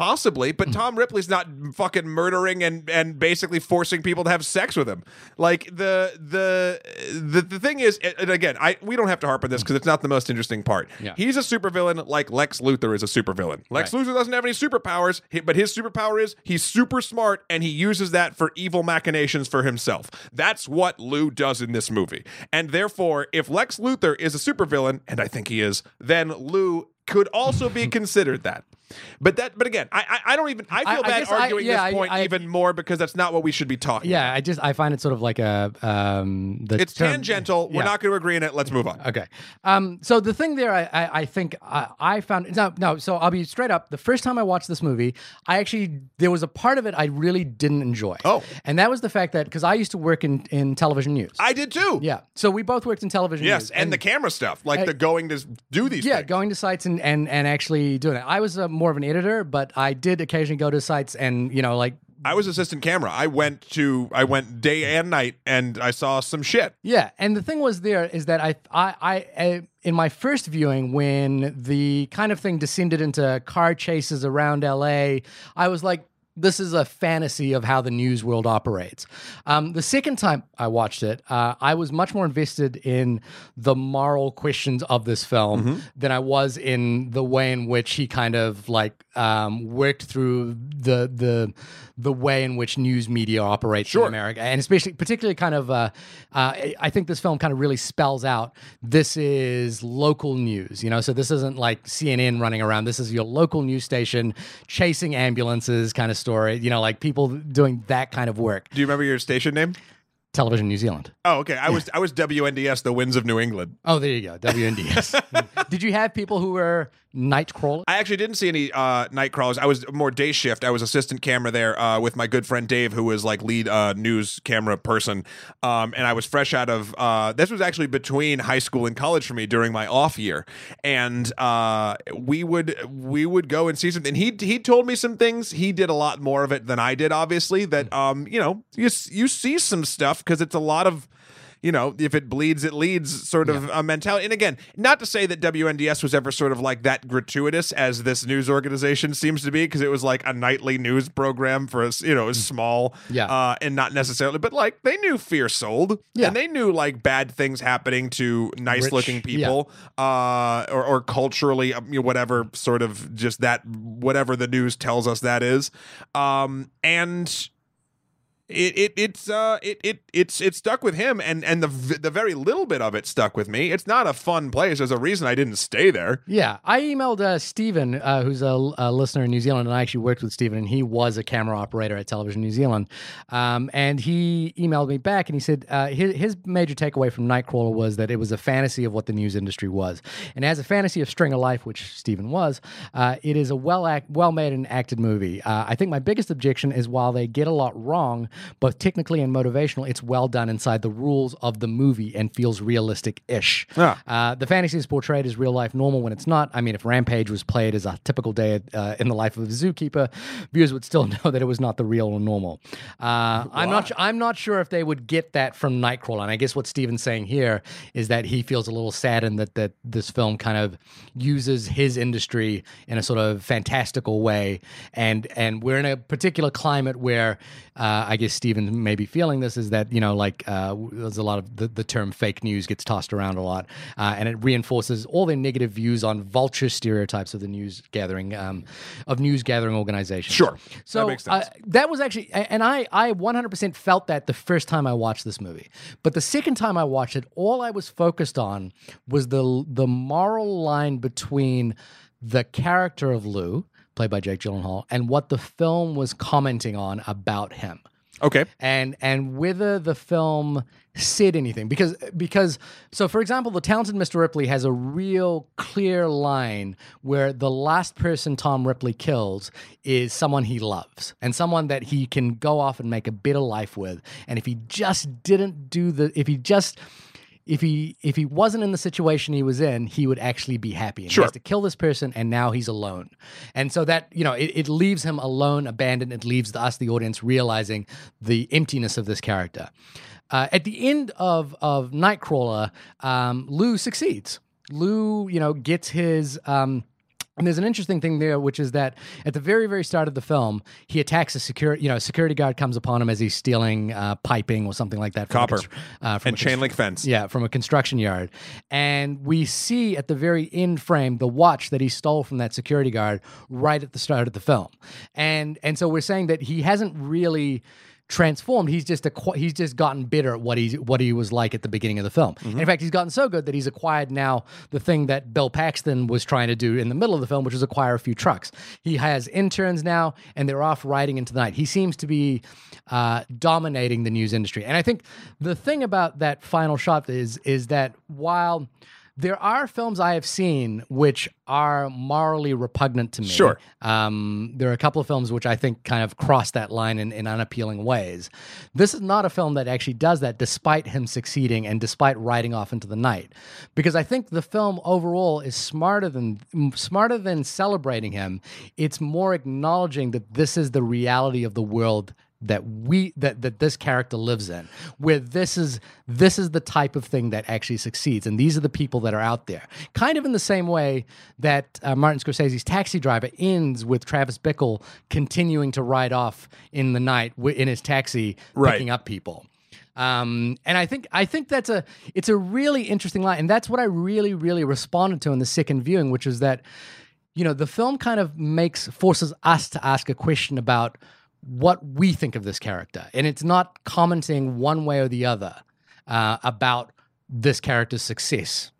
possibly, but mm. Tom Ripley's not fucking murdering and and basically forcing people to have sex with him. Like the the the, the thing is, and again, I we don't have to harp on this mm. because it's not the most interesting part. Yeah. He's a supervillain like Lex Luthor is a supervillain. Lex Right. Luthor doesn't have any superpowers, but his superpower is he's super smart and he uses that for evil machinations for himself. That's what Lou does in this movie. And therefore, if Lex Luthor is a supervillain, and I think he is, then Lou could also be [LAUGHS] considered that. But that, but again, I I, I don't even I I- feel I bad I- arguing yeah, I- this point I- even more because that's not what we should be talking. Yeah, I just I find it sort of like a um the it's term- tangential. We're not going to agree on it. Let's move on. Okay. Um, so the thing there, I, I, I think I, I found no, no. So I'll be straight up. The first time I watched this movie, I actually there was a part of it I really didn't enjoy. Oh. and that was the fact that because I used to work in in television news. I did too. yeah, so we both worked in television Yes, news. and, the camera stuff, like the going to do these. yeah, things. going to sites and and and actually doing it. I was uh, more of an editor, but I did occasionally go to sites and you know like I was assistant camera. I went to I went day and night, and I saw some shit. Yeah, and the thing was there is that I, I, I, uh, in my first viewing, when the kind of thing descended into car chases around LA, I was like, this is a fantasy of how the news world operates. Um, the second time I watched it, uh, I was much more invested in the moral questions of this film than I was in the way in which he kind of like um, worked through the the the way in which news media operates in America, and especially particularly kind of. Uh, uh, I- I think this film kind of really spells out this is local news. You know, so this isn't like CNN running around. This is your local news station chasing ambulances kind of story. Or you know, like people doing that kind of work. Do you remember your station name? Television New Zealand. Oh, okay. I was I was WNDS, the Winds of New England. Oh, there you go. WNDS. [LAUGHS] Did you have people who were night crawlers? I actually didn't see any uh, night crawlers. I was more day shift. I was assistant camera there uh, with my good friend Dave, who was like lead uh, news camera person. Um, and I was fresh out of uh, this was actually between high school and college for me during my off year. And uh, we would we would go and see something. He he told me some things. He did a lot more of it than I did. Obviously, that um you know you you see some stuff because it's a lot of you know, if it bleeds, it leads sort of a mentality. And again, not to say that WNDS was ever sort of like that gratuitous as this news organization seems to be, because it was like a nightly news program for us, you know, small, Yeah. uh, and not necessarily, but like they knew fear sold, Yeah. and they knew like bad things happening to nice looking Rich, people, uh, or, or culturally, um, whatever sort of just that, whatever the news tells us that is, um, and it, it it's uh it, it it's it stuck with him and and the the very little bit of it stuck with me it's not a fun place there's a reason i didn't stay there Yeah, I emailed uh, Stephen, uh, who's a, a listener in New Zealand, and I actually worked with Stephen, and he was a camera operator at Television New Zealand. Um, and he emailed me back, and he said uh, his, his major takeaway from Nightcrawler was that it was a fantasy of what the news industry was, and as a fantasy of String of Life, which Stephen was, uh, it is a well act, well made and acted movie. Uh, I think my biggest objection is while they get a lot wrong, both technically and motivational, it's well done inside the rules of the movie and feels realistic ish. Ah. Uh, the fantasy is portrayed as real life normal when it's not. I mean, if Rampage was played as a typical day uh, in the life of a zookeeper, viewers would still [LAUGHS] know that it was not the real or normal. Uh, I'm not. I'm not sure if they would get that from Nightcrawler. And I guess what Steven's saying here is that he feels a little saddened that that this film kind of uses his industry in a sort of fantastical way, and and we're in a particular climate where uh, I guess Steven may be feeling this is that you know like uh, there's a lot of the, the term fake news gets tossed around a lot, uh, and it reinforces all their negative views on vulture stereotypes of the news gathering um, of news gathering organizations. Sure. so That. Uh, that was actually, and I I 100% felt that the first time I watched this movie, but the second time I watched it, all I was focused on was the the moral line between the character of Lou, played by Jake Gyllenhaal, and what the film was commenting on about him okay. And and whether the film said anything. Because because so for example the talented mr ripley has a real clear line where the last person tom ripley kills is someone he loves and someone that he can go off and make a better life with. And if he just didn't do the if he just if he if he wasn't in the situation he was in, he would actually be happy. And Sure. He has to kill this person, and now he's alone. And so that you know, it, it leaves him alone, abandoned. It leaves us, the audience, realizing the emptiness of this character. Uh, at the end of of Nightcrawler, um, Lou succeeds. Lou, you know, gets his. Um, And there's an interesting thing there, which is that at the very, very start of the film, he attacks a security. You know, a security guard comes upon him as he's stealing uh, piping or something like that. From Copper. constr- uh, from and a chain constr- link fence. Yeah, from a construction yard. And we see at the very end frame the watch that he stole from that security guard right at the start of the film. And and so we're saying that he hasn't really transformed. He's just acqu- he's just gotten bitter at what he what he was like at the beginning of the film. And in fact, he's gotten so good that he's acquired now the thing that Bill Paxton was trying to do in the middle of the film, which is acquire a few trucks. He has interns now, and they're off riding into the night. He seems to be uh, dominating the news industry. And I think the thing about that final shot is is that while there are films I have seen which are morally repugnant to me. Sure. Um, there are a couple of films which I think kind of cross that line in, in unappealing ways. This is not a film that actually does that despite him succeeding and despite riding off into the night. Because I think the film overall is smarter than smarter than celebrating him. It's more acknowledging that this is the reality of the world that we that that this character lives in where this is this is the type of thing that actually succeeds. And these are the people that are out there. Kind of in the same way that uh, martin scorsese's taxi driver ends with travis bickle continuing to ride off in the night wi- in his taxi Right. picking up people. Um, and I think I think that's a it's a really interesting line, and that's what I really really responded to in the second viewing, which is that you know the film kind of makes forces us to ask a question about what we think of this character, and it's not commenting one way or the other uh, about this character's success.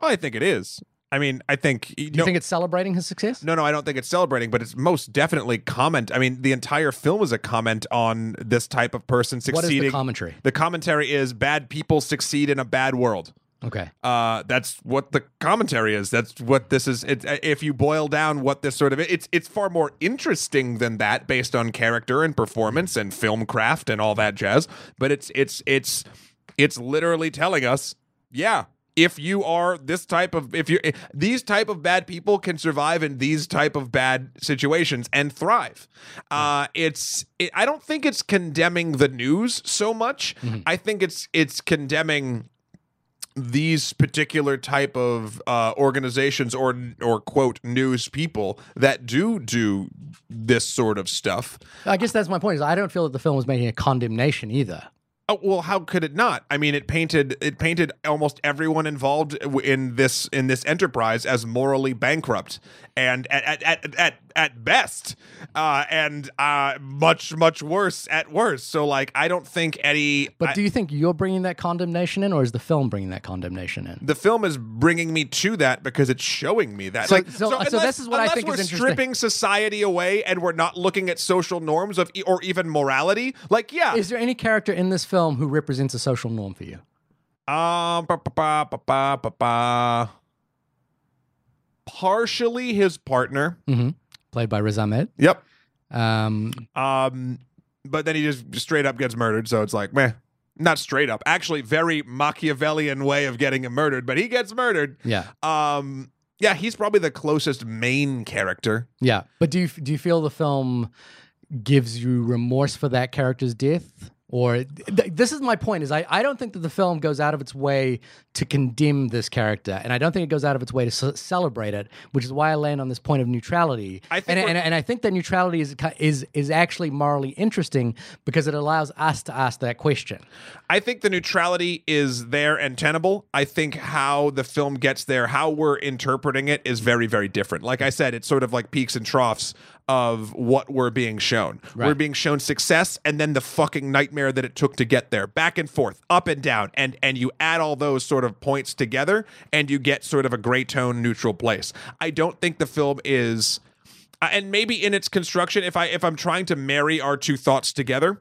Oh, I think it is. I mean, I think You Do you think it's celebrating his success? No, no, I don't think it's celebrating, but it's most definitely comment. I mean, the entire film is a comment on this type of person succeeding. What is the commentary? The commentary is bad people succeed in a bad world. Okay. Uh, that's what the commentary is. That's what this is. It, if you boil down what this sort of it's it's far more interesting than that, based on character and performance and film craft and all that jazz. But it's it's it's it's literally telling us, yeah. If you are this type of if you these type of bad people can survive in these type of bad situations and thrive. Uh, it's it, I don't think it's condemning the news so much. I think it's it's condemning these particular type of uh, organizations or or quote news people that do do this sort of stuff. I guess that's my point. Is I don't feel that the film was making a condemnation either. Oh, well, how could it not? I mean, it painted it painted almost everyone involved in this in this enterprise as morally bankrupt and at at at at, best, uh, and uh, much much worse at worst. So, like, I don't think Eddie. But I- do you think you're bringing that condemnation in, or is the film bringing that condemnation in? the film is bringing me to that because it's showing me that. So- like, so- so unless- this is what I think we're is stripping society away and we're not looking at social norms of or even morality. Like, yeah, Is there any character in this film who represents a social norm for you? um, ba, ba, ba. partially his partner. Mm-hmm. Played by Riz Ahmed. Yep. Um, Um, but then he just straight up gets murdered. So it's like, meh. Not straight up, actually, very Machiavellian way of getting him murdered, but he gets murdered. yeah, Um, yeah, he's probably the closest main character. yeah. But do you do you feel the film gives you remorse for that character's death? Or th- this is my point: is I, I don't think that the film goes out of its way to condemn this character, and I don't think it goes out of its way to ce- celebrate it, which is why I land on this point of neutrality. I think and, and, and I think that neutrality is is is actually morally interesting because it allows us to ask that question. I think the neutrality is there and tenable. I think how the film gets there, how we're interpreting it, is very, very different. Like I said, it's sort of like peaks and troughs of what we're being shown. We're being shown success and then the fucking nightmare that it took to get there, back and forth, up and down, and and you add all those sort of points together, and you get sort of a gray tone, neutral place. I don't think the film is. uh, and maybe in its construction, if I if I'm trying to marry our two thoughts together,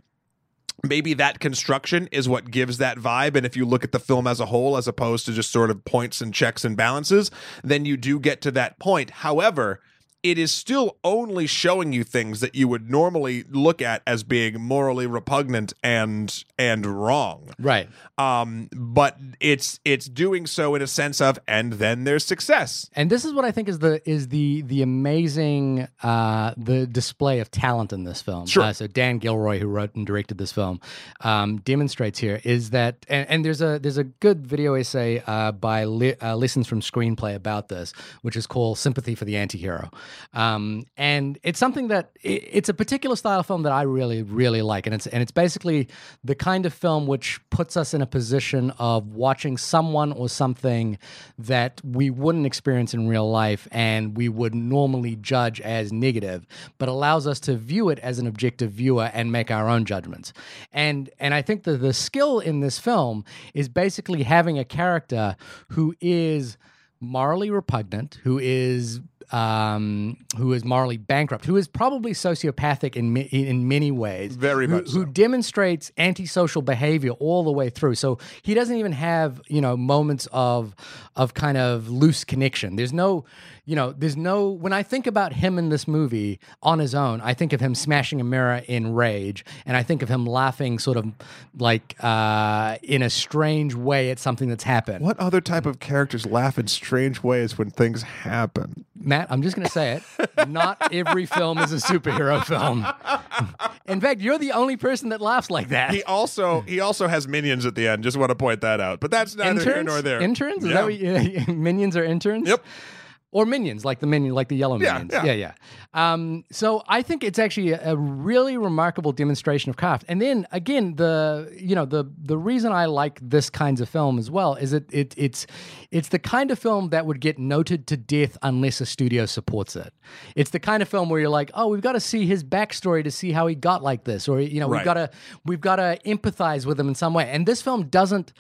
maybe that construction is what gives that vibe and if you look at the film as a whole as opposed to just sort of points and checks and balances then you do get to that point however it is still only showing you things that you would normally look at as being morally repugnant and and wrong. Right. Um, but it's it's doing so in a sense of, and then there's success. And this is what I think is the is the the amazing uh, the display of talent in this film. Sure. Uh, so Dan Gilroy, who wrote and directed this film, um, demonstrates here is that, and, and there's a there's a good video essay uh, by Li- uh, Lessons from Screenplay about this, which is called "Sympathy for the Antihero," um, and it's something that it, it's a particular style of film that I really really like, and it's and it's basically the kind of film which puts us in a position of watching someone or something that we wouldn't experience in real life and we would normally judge as negative, but allows us to view it as an objective viewer and make our own judgments. And and I think that the skill in this film is basically having a character who is morally repugnant, who is um, who is morally bankrupt, who is probably sociopathic in ma- in many ways, Very who, much so. who demonstrates antisocial behavior all the way through. So he doesn't even have you know moments of of kind of loose connection. There's no you know there's no when I think about him in this movie on his own, I think of him smashing a mirror in rage, and I think of him laughing sort of like uh, in a strange way at something that's happened. What other type of characters laugh in strange ways when things happen? Matt, I'm just going to say it. Not every film is a superhero film. In fact, you're the only person that laughs like that. He also he also has minions at the end. Just want to point that out. But that's neither here interns? nor there. Interns? Is Yeah. that what you, [LAUGHS] minions are interns? Yep. Or minions, like the minion, like the yellow Yeah, minions. yeah. yeah. yeah. Um, so I think it's actually a, a really remarkable demonstration of craft. And then again, the you know the the reason I like this kinds of film as well is that it it's it's the kind of film that would get noted to death unless a studio supports it. It's the kind of film where you're like, oh, we've got to see his backstory to see how he got like this, or you know, we've got to we've got to empathize with him in some way. And this film doesn't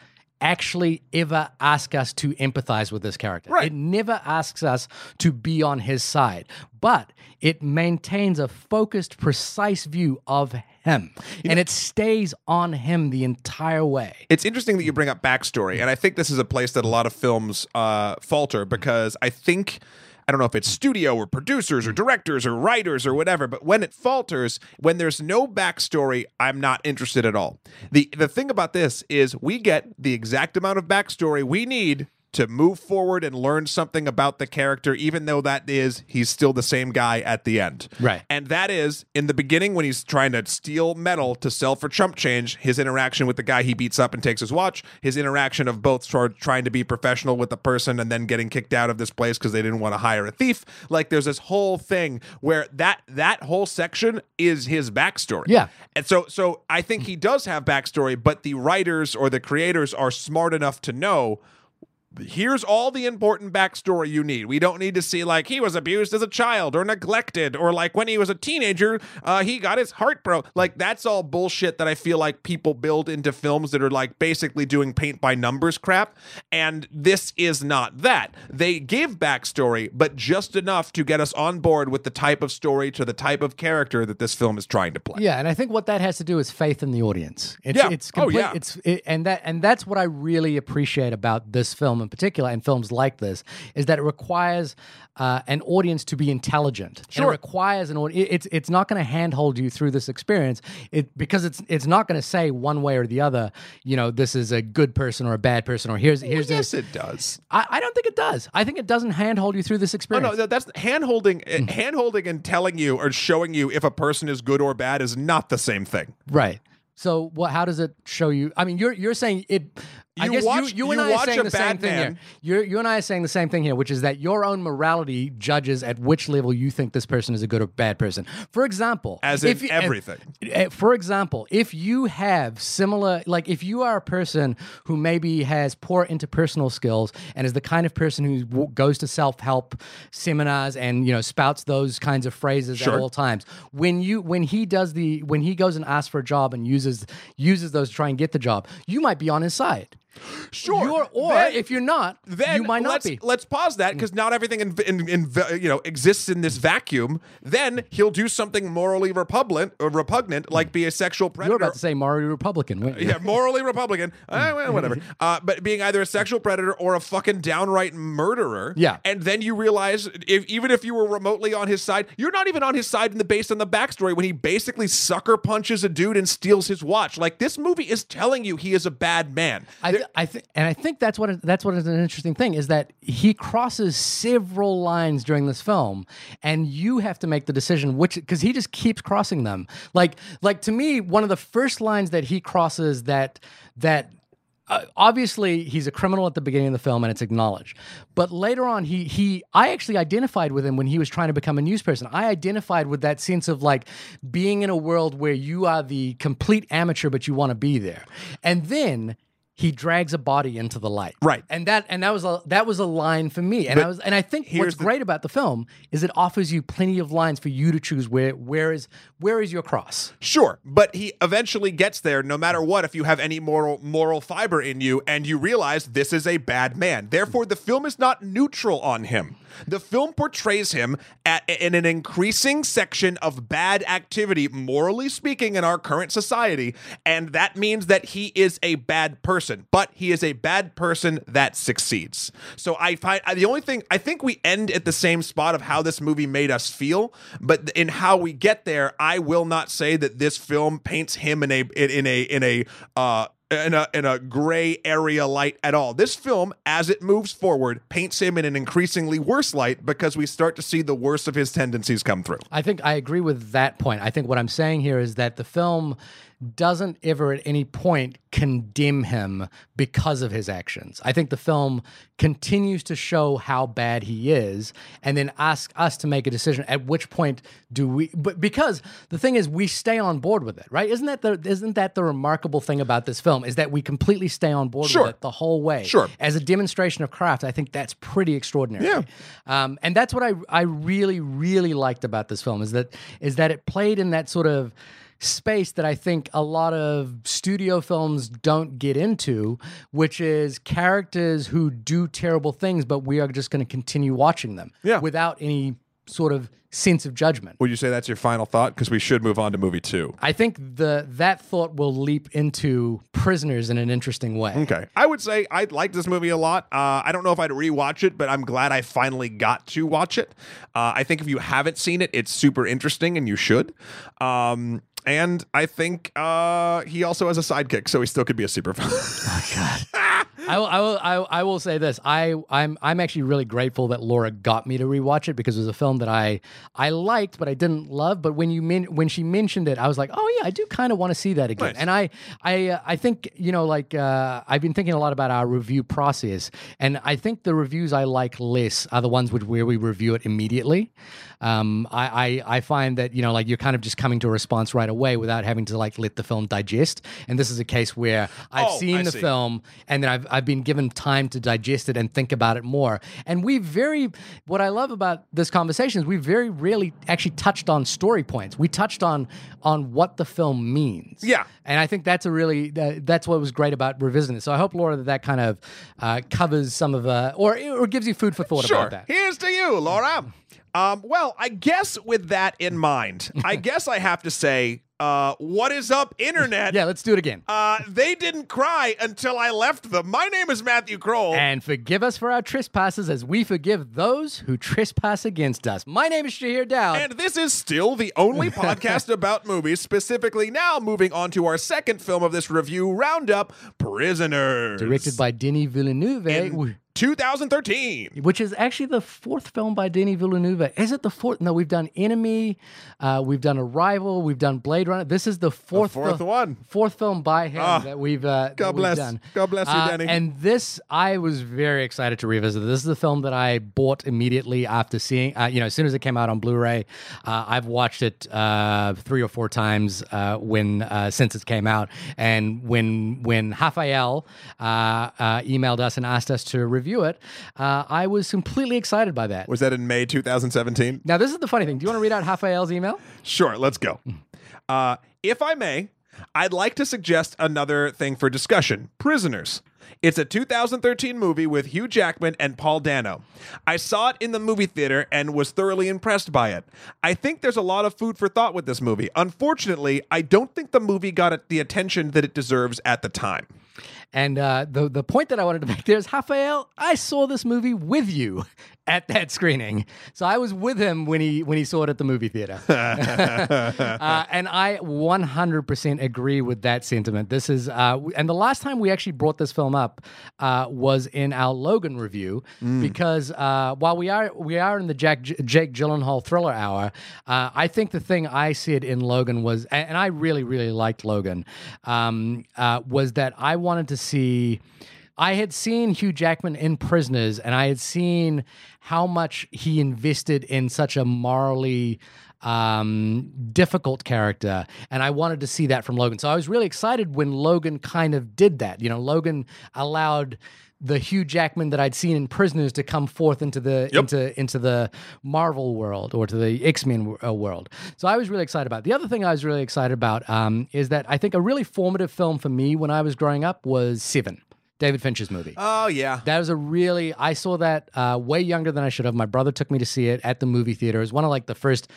actually ever ask us to empathize with this character. Right. It never asks us to be on his side, but it maintains a focused, precise view of him. and it stays on him the entire way. It's interesting that you bring up backstory, and I think this is a place that a lot of films uh, falter because I think. I don't know if it's studio or producers or directors or writers or whatever, but when it falters, when there's no backstory, I'm not interested at all. The the thing about this is we get the exact amount of backstory we need to move forward and learn something about the character, even though that is he's still the same guy at the end. Right. And that is in the beginning when he's trying to steal metal to sell for chump change, his interaction with the guy he beats up and takes his watch, his interaction of both sort of trying to be professional with the person and then getting kicked out of this place because they didn't want to hire a thief. Like there's this whole thing where that that whole section is his backstory. Yeah. And so so I think he does have backstory, but the writers or the creators are smart enough to know here's all the important backstory you need. We don't need to see like he was abused as a child or neglected or like when he was a teenager, uh, he got his heart broke. Like that's all bullshit that I feel like people build into films that are like basically doing paint by numbers crap. And this is not that. They give backstory, but just enough to get us on board with the type of story to the type of character that this film is trying to play. Yeah, and I think what that has to do is faith in the audience. It's, Yeah. it's Oh, yeah. It's it, and that and that's what I really appreciate about this film in particular, and films like this, is that it requires uh, an audience to be intelligent. And Sure. it requires an audience. It's it's not going to handhold you through this experience. It because it's it's not going to say one way or the other. You know, this is a good person or a bad person, or here's here's yes, this. it does. I, I don't think it does. I think it doesn't handhold you through this Oh experience. no, no, that's hand holding. Hand and telling you or showing you if a person is good or bad is not the same thing. Right. So what? How does it show you? I mean, you're you're saying it. I guess watch- you, you and you I are saying the same thing here. You're, you and I are saying the same thing here, which is that your own morality judges at which level you think this person is a good or bad person. For example, As in if you- everything. uh, For example, if you have similar, like if you are a person who maybe has poor interpersonal skills and is the kind of person who goes to self-help seminars and you know spouts those kinds of phrases at all times, when you when he does the when he goes and asks for a job and uses uses those to try and get the job, you might be on his side. Sure. You're, or Then- if you're not, then you might not let's, be. Let's pause that because not everything in, in, in, you know exists in this vacuum. Then he'll do something morally repugnant, or repugnant, like be a sexual predator. You predator. were about to say Mario Republican, weren't you? yeah, morally Republican. Uh, [LAUGHS] well, whatever. Uh, but being either a sexual predator or a fucking downright murderer. Yeah. And then you realize, if even if you were remotely on his side, you're not even on his side in the based on the backstory when he basically sucker punches a dude and steals his watch. Like this movie is telling you he is a bad man. I, I think, and I think that's what that's what is an interesting thing is that he crosses several lines during this film, and you have to make the decision which because he just keeps crossing them. Like, like to me, one of the first lines that he crosses that that. Uh, obviously, he's a criminal at the beginning of the film, and it's acknowledged. But later on, he he I actually identified with him when he was trying to become a news person. I identified with that sense of like being in a world where you are the complete amateur, but you want to be there. And then he drags a body into the light. Right. And that and that was a that was a line for me. And I was and I think what's the- great about the film is it offers you plenty of lines for you to choose where where is where is your cross. Sure, but he eventually gets there no matter what if you have any moral moral fiber in you and you realize this is a bad man. Therefore the film is not neutral on him. The film portrays him at, in an increasing section of bad activity morally speaking in our current society and that means that he is a bad person, but he is a bad person that succeeds. So I find the only thing I think we end at the same spot of how this movie made us feel, but in how we get there, I will not say that this film paints him in a in a in a uh in a in a gray area light at all. This film, as it moves forward, paints him in an increasingly worse light because we start to see the worst of his tendencies come through. I think I agree with that point. I think what I'm saying here is that the film doesn't ever at any point condemn him because of his actions. I think the film continues to show how bad he is and then ask us to make a decision at which point do we but because the thing is we stay on board with it, right? Isn't that the isn't that the remarkable thing about this film is that we completely stay on board Sure. with it the whole way. Sure. As a demonstration of craft, I think that's pretty extraordinary. Yeah. Um, and that's what I I really really liked about this film is that is that it played in that sort of space that I think a lot of studio films don't get into, which is characters who do terrible things, but we are just going to continue watching them Yeah. without any sort of sense of judgment. Would you say that's your final thought? Because we should move on to movie two. I think the that thought will leap into prisoners in an interesting way. Okay. I would say I like this movie a lot. Uh, I don't know if I'd rewatch it, but I'm glad I finally got to watch it. Uh, I think if you haven't seen it, it's super interesting and you should. Um, and I think uh, he also has a sidekick, so he still could be a super [LAUGHS] I will, I will, I, I will say this. I, I'm, I'm actually really grateful that Laura got me to rewatch it because it was a film that I, I liked, but I didn't love. But when you men- when she mentioned it, I was like, oh yeah, I do kind of want to see that again. Nice. And I, I, uh, I think you know, like uh, I've been thinking a lot about our review process, and I think the reviews I like less are the ones which where we review it immediately. Um, I, I, I find that you know, like you're kind of just coming to a response right away without having to like let the film digest. And this is a case where I've Oh, seen I the see. film and then I've, I've been given time to digest it and think about it more. And we very, what I love about this conversation is we very rarely actually touched on story points. We touched on on what the film means. Yeah. And I think that's a really, that, that's what was great about revisiting it. So I hope, Laura, that that kind of uh, covers some of, uh, or, or gives you food for thought Sure. about that. Here's to you, Laura. Um, well, I guess with that in mind, I [LAUGHS] guess I have to say, uh, what is up, internet? [LAUGHS] Yeah, let's do it again. Uh, they didn't cry until I left them. My name is Matthew Kroll. And forgive us for our trespasses as we forgive those who trespass against us. My name is Shahir Daud. And this is still the only [LAUGHS] podcast about movies, specifically now moving on to our second film of this review roundup Prisoners. directed by Denis Villeneuve, In 2013. which is actually the fourth film by Denis Villeneuve. Is it the fourth? No, we've done Enemy, uh, we've done Arrival, we've done Blade Runner. This is the fourth, fourth fil- one. fourth film by him Ah, that we've uh, that God we've bless. done. God bless you, Uh, Denny. And this, I was very excited to revisit. This is the film that I bought immediately after seeing. Uh, you know, as soon as it came out on Blu-ray, uh, I've watched it uh, three or four times uh, when uh, since it came out. And when when Rafael uh, uh, emailed us and asked us to review it, uh, I was completely excited by that. Was that in May 2017? Now, this is the funny thing. Do you want to read out Rafael's email? Sure, let's go. Uh, if I may, I'd like to suggest another thing for discussion Prisoners. It's a 2013 movie with Hugh Jackman and Paul Dano. I saw it in the movie theater and was thoroughly impressed by it. I think there's a lot of food for thought with this movie. Unfortunately, I don't think the movie got the attention that it deserves at the time. And uh, the the point that I wanted to [LAUGHS] make there is, Raphael, I saw this movie with you [LAUGHS] at that screening, so I was with him when he when he saw it at the movie theater, [LAUGHS] uh, and I 100% agree with that sentiment. This is, uh, and the last time we actually brought this film up uh, was in our Logan review, because uh, while we are we are in the Jack Jake Gyllenhaal thriller hour, uh, I think the thing I said in Logan was, and and I really really liked Logan, um, uh, was that I wanted to see. I had seen Hugh Jackman in Prisoners, and I had seen how much he invested in such a morally um, difficult character, and I wanted to see that from Logan. So I was really excited when Logan kind of did that. You know, Logan allowed the Hugh Jackman that I'd seen in Prisoners to come forth into the Yep. into into the Marvel world or to the X Men uh, world. So I was really excited about. it. The other thing I was really excited about um, is that I think a really formative film for me when I was growing up was Seven, David Fincher's movie. Oh, yeah. That was a really I saw that uh, way younger than I should have. My brother took me to see it at the movie theater. It was one of like the first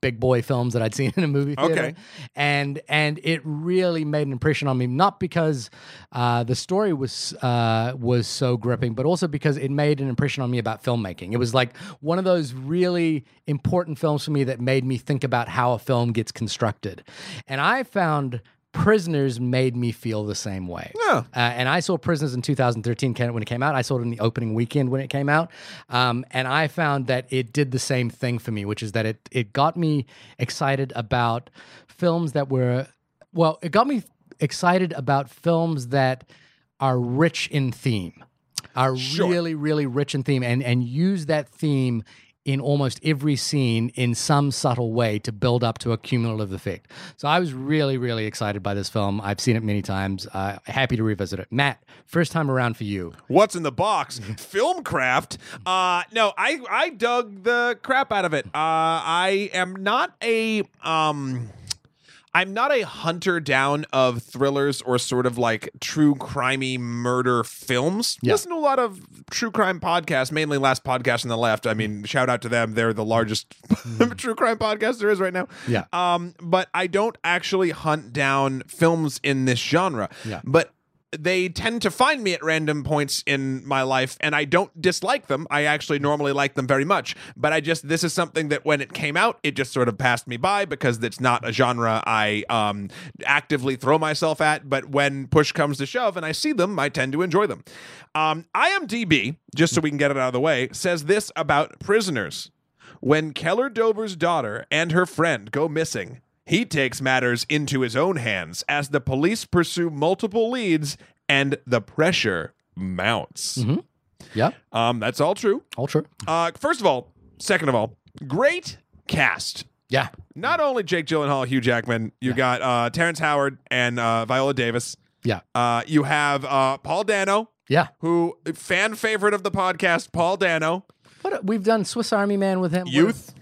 big boy films that I'd seen in a movie theater. Okay. And and it really made an impression on me, not because uh, the story was uh, was so gripping, but also because it made an impression on me about filmmaking. It was like one of those really important films for me that made me think about how a film gets constructed. And I found Prisoners made me feel the same way. Yeah. Uh, and I saw Prisoners in 2013 when it came out. I saw it in the opening weekend when it came out. Um, and I found that it did the same thing for me, which is that it, it got me excited about films that were, well, it got me excited about films that are rich in theme, are Sure. really, really rich in theme, and, and use that theme in almost every scene in some subtle way to build up to a cumulative effect. So I was really, really excited by this film. I've seen it many times. Uh, happy to revisit it. Matt, first time around for you. What's in the box? [LAUGHS] Filmcraft. Uh, no, I I dug the crap out of it. Uh, I am not a um. I'm not a hunter down of thrillers or sort of like true crimey murder films. Yeah. Listen to a lot of true crime podcasts, mainly Last Podcast on the Left. I mean, shout out to them. They're the largest [LAUGHS] true crime podcast there is right now. Yeah. Um, but I don't actually hunt down films in this genre. Yeah. But they tend to find me at random points in my life and I don't dislike them. I actually normally like them very much, but I just this is something that when it came out, it just sort of passed me by because it's not a genre I um actively throw myself at, but when push comes to shove and I see them, I tend to enjoy them. Um IMDb, just so we can get it out of the way, says this about prisoners. When Keller Dover's daughter and her friend go missing, he takes matters into his own hands as the police pursue multiple leads and the pressure mounts. Yeah, Um, that's all true. all true. Uh, first of all, second of all, great cast. Yeah, Not only Jake Gyllenhaal, Hugh Jackman, you got uh, Terrence Howard and uh, Viola Davis. yeah, Uh, you have uh, Paul Dano, yeah. who fan favorite of the podcast, Paul Dano. What we've done Swiss Army Man with him. Youth.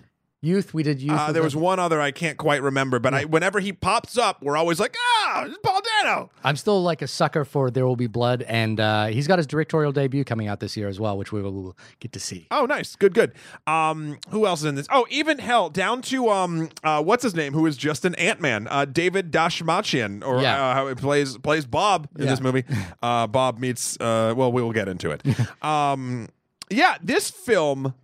Youth. We did youth. Uh, there was one other I can't quite remember, but I, whenever he pops up, we're always like, ah, it's Paul Dano. I'm still like a sucker for There Will Be Blood, and uh, he's got his directorial debut coming out this year as well, which we will get to see. Oh, nice, good, good. Um, who else is in this? Oh, even hell, down to um, uh, what's his name? Who is just an Ant Man? Uh, David Dastmalchian, or Yeah. uh, how he plays plays Bob in Yeah. this movie. [LAUGHS] Uh, Bob meets. Uh, well, we will get into it. [LAUGHS] um, yeah, this film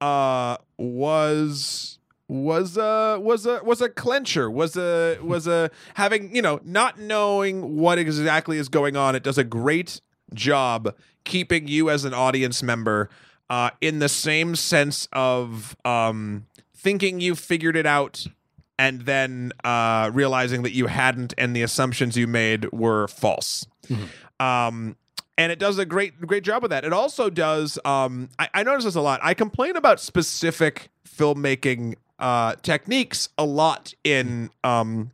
uh was was a was a was a clencher was a was a having you know not knowing what exactly is going on. It does a great job keeping you as an audience member uh in the same sense of um thinking you figured it out and then uh realizing that you hadn't and the assumptions you made were false. Um and it does a great great job of that. It also does. Um, I, I notice this a lot. I complain about specific filmmaking uh, techniques a lot in um,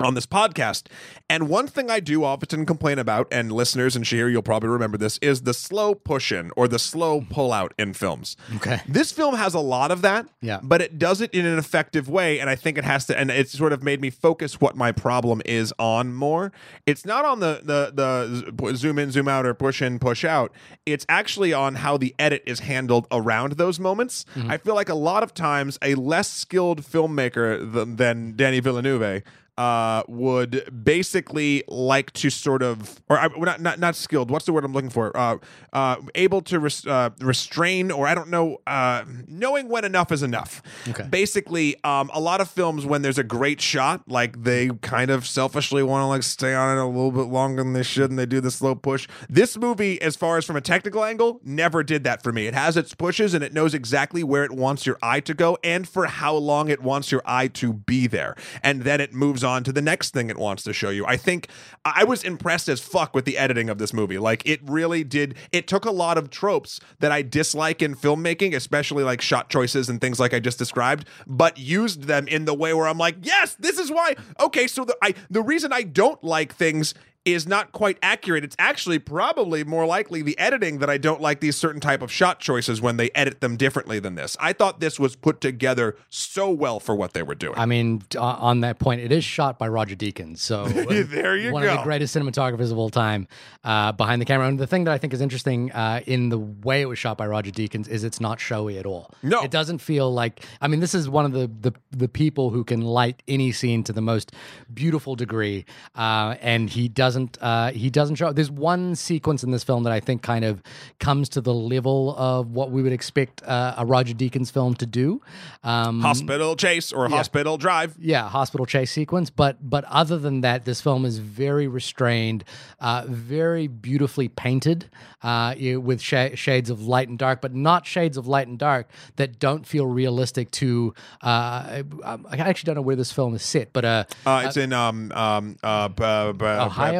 on this podcast. And one thing I do often complain about, and listeners and Shahir, you'll probably remember this, is the slow push in or the slow pull out in films. Okay. This film has a lot of that, Yeah. but it does it in an effective way. And I think it has to, and it's sort of made me focus what my problem is on more. It's not on the, the, the zoom in, zoom out, or push in, push out. It's actually on how the edit is handled around those moments. Mm-hmm. I feel like a lot of times a less skilled filmmaker than, than Danny Villeneuve uh, would basically like to sort of, or uh, not, not not skilled. What's the word I'm looking for? Uh, uh, able to res- uh, restrain, or I don't know, uh, knowing when enough is enough. Okay. Basically, um, a lot of films when there's a great shot, like they kind of selfishly want to like stay on it a little bit longer than they should, and they do the slow push. This movie, as far as from a technical angle, never did that for me. It has its pushes, and it knows exactly where it wants your eye to go, and for how long it wants your eye to be there, and then it moves on to the next thing it wants to show you. I think I was impressed as fuck with the editing of this movie. Like it really did. It took a lot of tropes that I dislike in filmmaking, especially like shot choices and things like I just described, but used them in the way where I'm like, yes, this is why. Okay, so the I the reason I don't like things is not quite accurate. It's actually probably more likely the editing that I don't like these certain type of shot choices when they edit them differently than this. I thought this was put together so well for what they were doing. I mean, uh, on that point, it is shot by Roger Deakins. So [LAUGHS] There you go. one of the greatest cinematographers of all time uh, behind the camera. And the thing that I think is interesting uh, in the way it was shot by Roger Deakins is it's not showy at all. No. it doesn't feel like. I mean, this is one of the the, the people who can light any scene to the most beautiful degree, uh, and he doesn't. Uh, he doesn't show. There's one sequence in this film that I think kind of comes to the level of what we would expect uh, a Roger Deakins film to do. Um, hospital chase or hospital drive. yeah, hospital chase sequence. But but other than that, this film is very restrained, uh, very beautifully painted, uh, with sh- shades of light and dark, but not shades of light and dark that don't feel realistic to. Uh, I, I actually don't know where this film is set, but uh, Uh, it's in um um uh, b-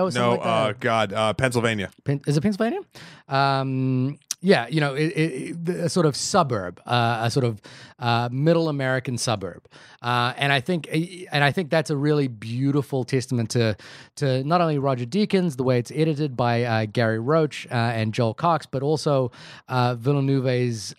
Ohio no like uh? God uh Pennsylvania. Pen- is it Pennsylvania? Um, yeah, you know, it, it, a sort of suburb, uh, a sort of uh, middle American suburb, uh, and I think, and I think that's a really beautiful testament to to not only Roger Deakins, the way it's edited by uh, Gary Roach uh, and Joel Cox, but also uh, Villeneuve's.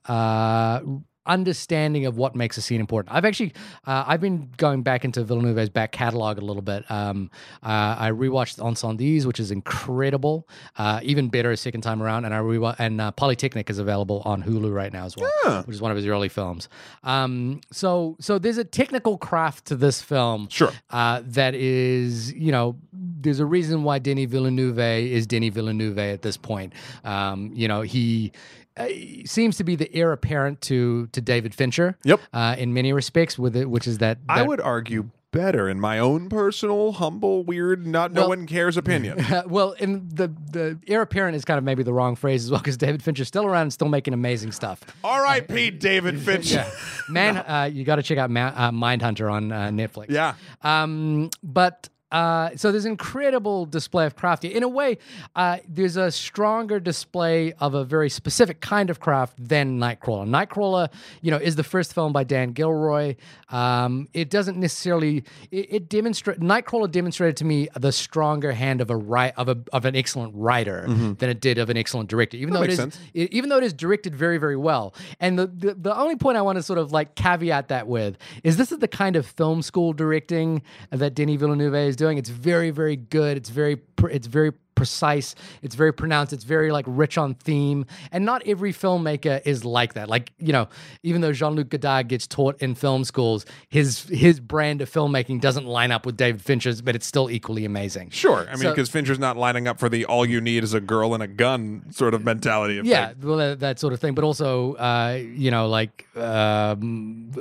Understanding of what makes a scene important. I've actually uh, I've been going back into Villeneuve's back catalog a little bit. Um, uh, I rewatched Incendies, which is incredible, uh, even better a second time around. And I rewa- and uh, Polytechnique is available on Hulu right now as well, which is one of his early films. Um, so so there's a technical craft to this film, Sure. uh, that is you know there's a reason why Denis Villeneuve is Denis Villeneuve at this point. Um, you know he. Uh, seems to be the heir apparent to to David Fincher. Yep. Uh, in many respects, with it, which is that, I would argue better in my own personal, humble, weird, not no one cares opinion. Uh, [LAUGHS] well, in the the heir apparent is kind of maybe the wrong phrase as well because David Fincher's still around and still making amazing stuff. All right, Pete David [LAUGHS] Fincher. Man, [LAUGHS] uh, you got to check out Ma- uh, Mindhunter on uh, Netflix. Yeah. Um, but uh, so there's incredible display of craft. In a way, uh, there's a stronger display of a very specific kind of craft than Nightcrawler. Nightcrawler, you know, is the first film by Dan Gilroy. Um, it doesn't necessarily it, it demonstrate Nightcrawler demonstrated to me the stronger hand of a right of a of an excellent writer than it did of an excellent director. Even though it is it- even though it is directed very very well and the, the the only point i want to sort of like caveat that with is this is the kind of film school directing that denis villeneuve is doing it's very very good it's very it's very precise it's very pronounced it's very like rich on theme and not every filmmaker is like that like you know even though jean-luc godard gets taught in film schools his his brand of filmmaking doesn't line up with david fincher's but it's still equally amazing Sure. I mean, So- because Fincher's not lining up for the all you need is a girl and a gun sort of mentality. Of yeah, thing. well, that, that sort of thing. But also, uh, you know, like um,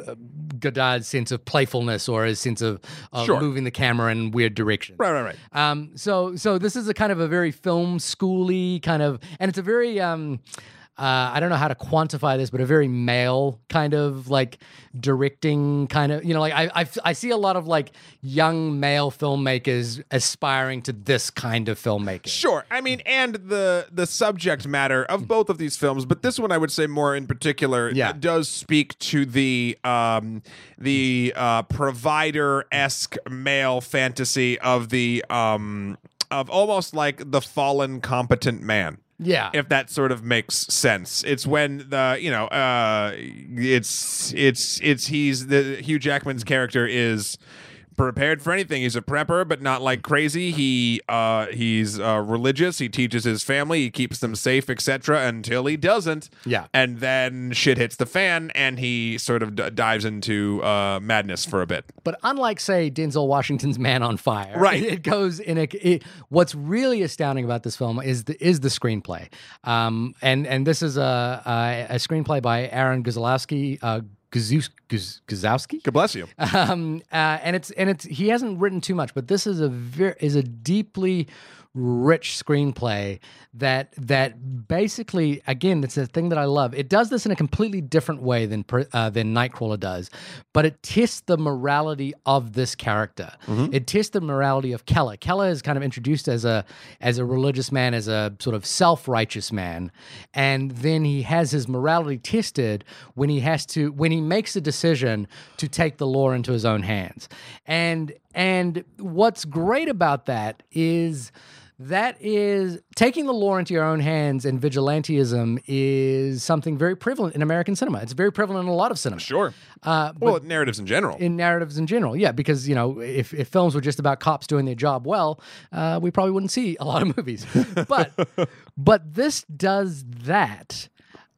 Godard's sense of playfulness or his sense of, of Sure. moving the camera in weird directions. Right, right, right. Um, so, so this is a kind of a very film schooly kind of, and it's a very um, uh, I don't know how to quantify this, but a very male kind of like directing kind of, you know, like I, I, I see a lot of like young male filmmakers aspiring to this kind of filmmaking. Sure. I mean, and the the subject matter of both of these films, but this one I would say more in particular Yeah. does speak to the um the uh provider esque male fantasy of the um of almost like the fallen competent man. Yeah. if that sort of makes sense. It's when the you know uh it's it's it's he's the Hugh Jackman's character is prepared for anything. He's a prepper, but not like crazy. He uh he's uh religious. He teaches his family. He keeps them safe, etc. Until he doesn't. Yeah. and then shit hits the fan, and he sort of d- dives into uh madness for a bit. But unlike, say, Denzel Washington's Man on Fire, Right. It goes in a. It, what's really astounding about this film is the is the screenplay, um, and and this is a a, a screenplay by Aaron Guzikowski, uh, Guzikowski, God bless you. um, uh, and it's and it's he hasn't written too much, but this is a very is a deeply rich screenplay that that basically again it's a thing that I love. It does this in a completely different way than uh, than Nightcrawler does, but it tests the morality of this character. It tests the morality of Keller. Keller is kind of introduced as a as a religious man, as a sort of self righteous man, and then he has his morality tested when he has to when he makes a decision to take the law into his own hands. And and what's great about that is that is taking the law into your own hands and vigilantism is something very prevalent in American cinema. It's very prevalent in a lot of cinema. Sure. Uh, Well, narratives in general. in narratives in general. Yeah, because you know, if, if films were just about cops doing their job well, uh, we probably wouldn't see a lot of movies. [LAUGHS] But but this does that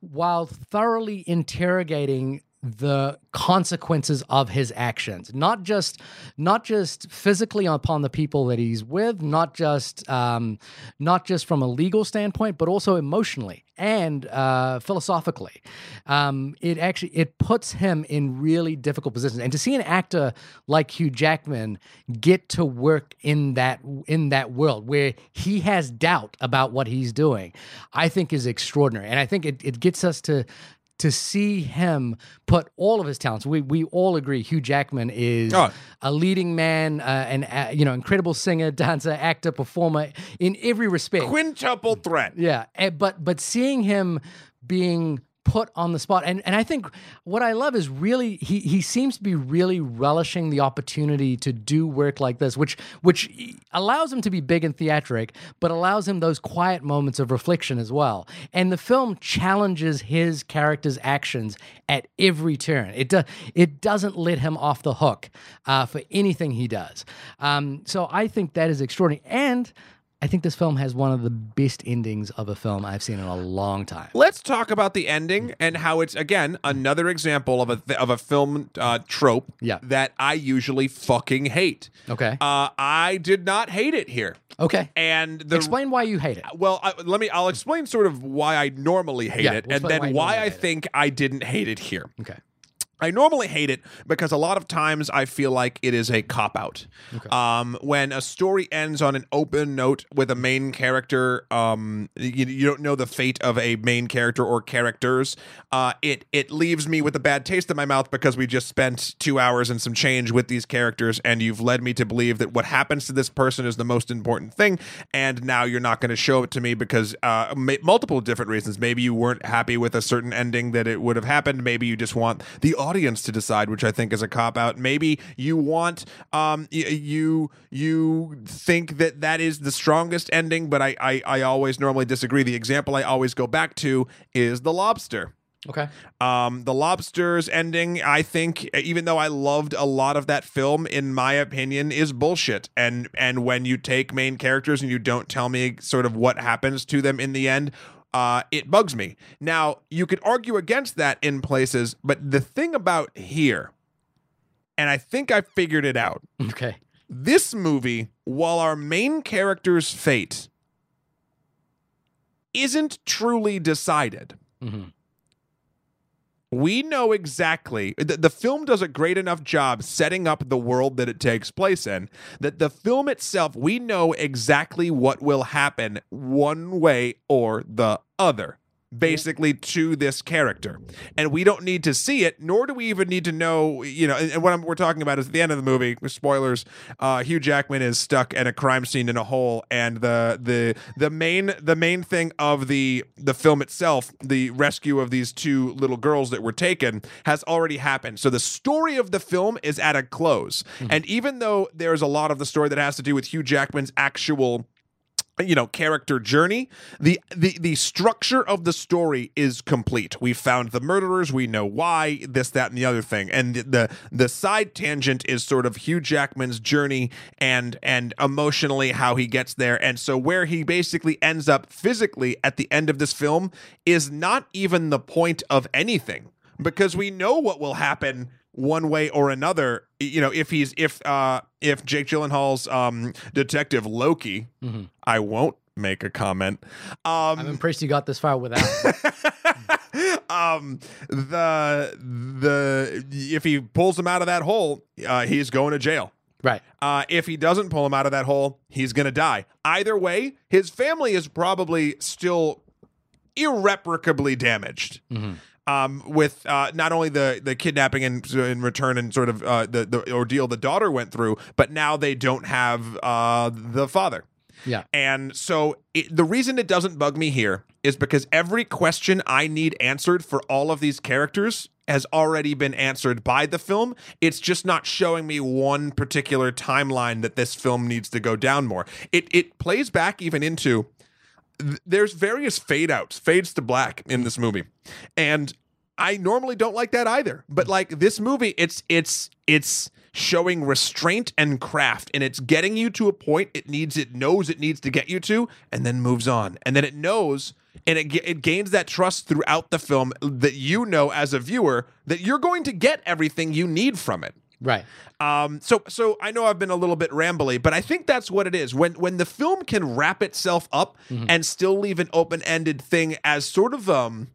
while thoroughly interrogating the consequences of his actions. Not just not just physically upon the people that he's with not just um, not just from a legal standpoint but also emotionally and uh, philosophically. Um, it actually it puts him in really difficult positions. And to see an actor like Hugh Jackman get to work in that in that world where he has doubt about what he's doing I think is extraordinary. And I think it, it gets us to to see him put all of his talents. We we all agree Hugh Jackman is Oh. a leading man, uh, an uh, you know incredible singer, dancer, actor, performer in every respect. Quintuple threat. Yeah, eh, but but seeing him being put on the spot. And and I think what I love is really he he seems to be really relishing the opportunity to do work like this which which allows him to be big and theatric but allows him those quiet moments of reflection as well. And the film challenges his character's actions at every turn. It do, it doesn't let him off the hook uh, for anything he does. Um, so I think that is extraordinary. And I think this film has one of the best endings of a film I've seen in a long time. Let's talk about the ending and how it's again another example of a th- of a film uh, trope Yeah. that I usually fucking hate. Okay. Uh, I did not hate it here, Okay. and the Explain why you hate it. well, I, let me. I'll explain sort of why I normally hate Yeah, it, we'll and then why why I hate it. think I didn't hate it here. Okay. I normally hate it because a lot of times I feel like it is a cop out. Um, when a story ends on an open note with a main character, um, you, you don't know the fate of a main character or characters. Uh, it it leaves me with a bad taste in my mouth because we just spent two hours and some change with these characters, and you've led me to believe that what happens to this person is the most important thing, and now you're not going to show it to me because uh, ma- multiple different reasons. Maybe you weren't happy with a certain ending that it would have happened. Maybe you just want the audience to decide, which I think is a cop out. Maybe you want um y- you you think that that is the strongest ending, but I I, I always normally disagree. The example I always go back to is the lobster. Okay. Um, the Lobster's ending, I think, even though I loved a lot of that film, in my opinion, is bullshit. And and when you take main characters and you don't tell me sort of what happens to them in the end, uh, it bugs me. Now you could argue against that in places, but the thing about here, and I think I figured it out. Okay. This movie, while our main character's fate isn't truly decided Mhm. We know exactly the, the film does a great enough job setting up the world that it takes place in that the film itself we know exactly what will happen one way or the other basically to this character. And we don't need to see it, nor do we even need to know, you know, and, and what I'm, we're talking about is at the end of the movie, spoilers, uh, Hugh Jackman is stuck at a crime scene in a hole and the the the main the main thing of the the film itself, the rescue of these two little girls that were taken has already happened. So the story of the film is at a close. And even though there's a lot of the story that has to do with Hugh Jackman's actual you know character journey the the the structure of the story is complete. We found the murderers we know why this that and the other thing. And the the, the side tangent is sort of Hugh Jackman's journey and and emotionally how he gets there. And so where he basically ends up physically at the end of this film is not even the point of anything because we know what will happen one way or another you know if he's if uh if Jake Gyllenhaal's um detective Loki I won't make a comment um I'm impressed you got this far without. [LAUGHS] um the the if he pulls him out of that hole uh he's going to jail right. uh, if he doesn't pull him out of that hole, he's going to die. Either way, his family is probably still irreparably damaged. Um, with uh, not only the the kidnapping and in return and sort of uh, the the ordeal the daughter went through, but now they don't have uh, the father. Yeah. And so it, the reason it doesn't bug me here is because every question I need answered for all of these characters has already been answered by the film. It's just not showing me one particular timeline that this film needs to go down more. It it plays back even into th- there's various fade outs, fades to black in this movie. And I normally don't like that either. But like this movie, it's it's it's showing restraint and craft and it's getting you to a point it needs it knows it needs to get you to and then moves on. And then it knows and it, it gains that trust throughout the film that you know as a viewer that you're going to get everything you need from it. Right. Um, so so I know I've been a little bit rambly, but I think that's what it is. When when the film can wrap itself up and still leave an open ended thing as sort of um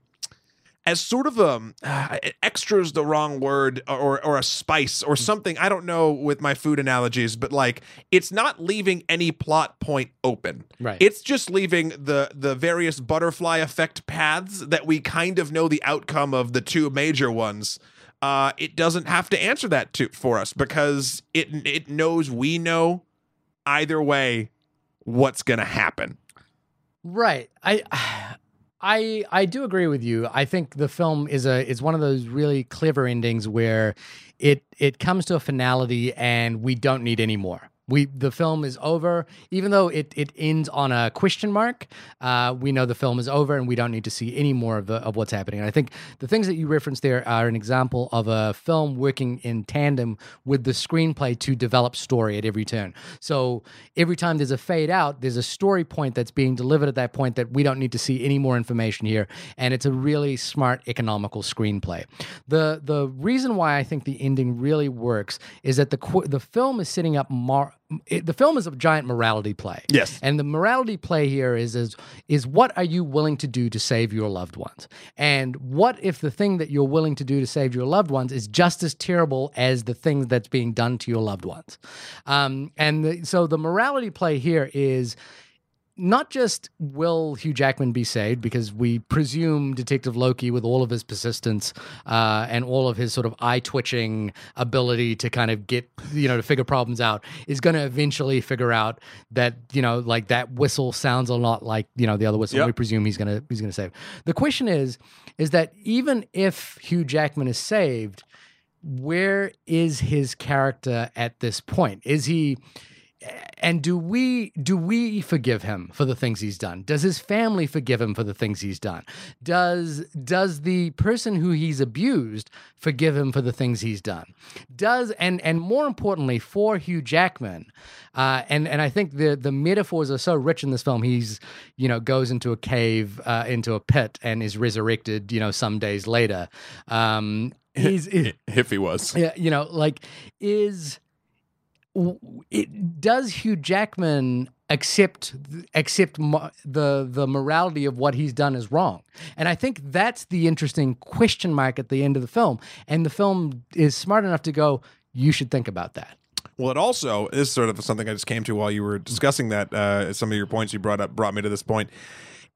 as sort of um uh, extra is the wrong word or or a spice or something I don't know with my food analogies but like it's not leaving any plot point open Right. it's just leaving the the various butterfly effect paths that we kind of know the outcome of the two major ones uh it doesn't have to answer that to for us because it it knows we know either way what's going to happen Right. I I I do agree with you. I think the film is a is one of those really clever endings where it it comes to a finality and we don't need any more. We the film is over, even though it it ends on a question mark. Uh, we know the film is over, and we don't need to see any more of the, of what's happening. And I think the things that you referenced there are an example of a film working in tandem with the screenplay to develop story at every turn. So every time there's a fade out, there's a story point that's being delivered at that point that we don't need to see any more information here, and it's a really smart, economical screenplay. the The reason why I think the ending really works is that the the film is setting up more. It, the film is a giant morality play. Yes. And the morality play here is is is what are you willing to do to save your loved ones? And what if the thing that you're willing to do to save your loved ones is just as terrible as the thing that's being done to your loved ones? Um, and the, so the morality play here is not just will Hugh Jackman be saved because we presume Detective Loki, with all of his persistence uh, and all of his sort of eye twitching ability to kind of get you know to figure problems out, is going to eventually figure out that you know like that whistle sounds a lot like you know the other whistle. Yep. We presume he's gonna he's gonna save. The question is, is that even if Hugh Jackman is saved, where is his character at this point? Is he and do we do we forgive him for the things he's done? Does his family forgive him for the things he's done? Does does the person who he's abused forgive him for the things he's done? Does and and more importantly for hugh jackman uh, and and i think the the metaphors are so rich in this film he's you know goes into a cave uh, into a pit and is resurrected you know some days later. Um he's if he was. Yeah, you know, like is it does Hugh Jackman accept accept mo- the the morality of what he's done is wrong? And I think that's the interesting question mark at the end of the film. And the film is smart enough to go, you should think about that. Well, it also is sort of something I just came to while you were discussing that. Uh, some of your points you brought up brought me to this point.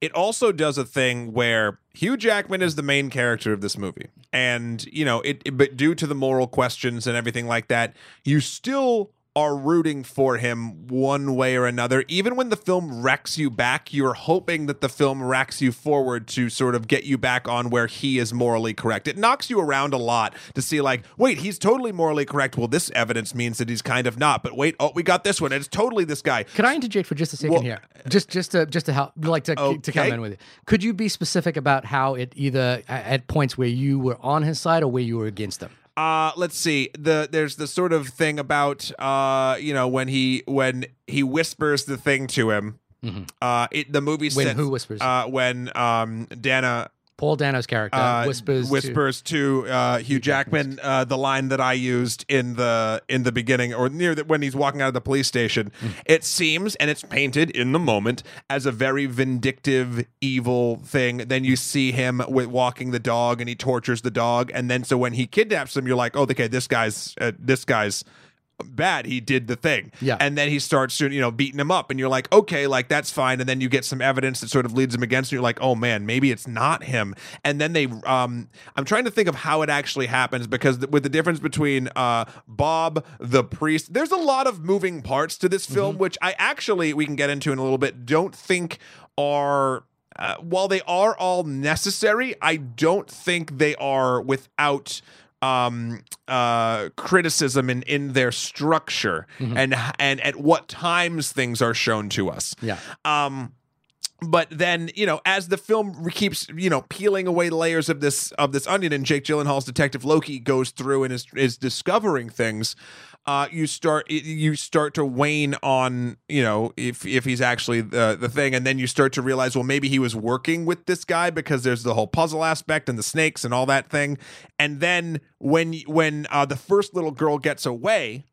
it also does a thing where Hugh Jackman is the main character of this movie, and you know, it, it but due to the moral questions and everything like that, you still are rooting for him one way or another. Even when the film wrecks you back, you're hoping that the film racks you forward to sort of get you back on where he is morally correct. It knocks you around a lot to see, like, wait, he's totally morally correct. Well, this evidence means that he's kind of not. But wait, oh, we got this one. It's totally this guy. Can I interject for just a second Well, here? Just, just to, just to help, like to, to come in with it. Could you be specific about how it either at points where you were on his side or where you were against him? Uh, let's see. The there's the sort of thing about uh, you know, when he when he whispers the thing to him. Uh, it the movie Mm-hmm. When says who whispers? Uh, when um Dana Paul Dano's character uh, whispers. to- whispers to, uh, Hugh Jackman uh, the line that I used in the in the beginning or near the, when he's walking out of the police station. Mm. It seems and it's painted in the moment as a very vindictive, evil thing. Then you see him with walking the dog and he tortures the dog, and then so when he kidnaps him, you're like, oh, okay, this guy's uh, this guy's bad he did the thing. Yeah. and then he starts you know beating him up and you're like okay like that's fine. And then you get some evidence that sort of leads him against you. You're like oh man maybe it's not him. And then they um i'm trying to think of how it actually happens because th- with the difference between uh bob the priest there's a lot of moving parts to this film which i actually we can get into in a little bit don't think are uh, while they are all necessary i don't think they are without um uh criticism in in their structure and and at what times things are shown to us Yeah. um but then you know as the film keeps you know peeling away layers of this of this onion and jake gyllenhaal's detective loki goes through and is is discovering things uh you start you start to wane on you know if if he's actually the the thing and then you start to realize well maybe he was working with this guy because there's the whole puzzle aspect and the snakes and all that thing and then when when uh the first little girl gets away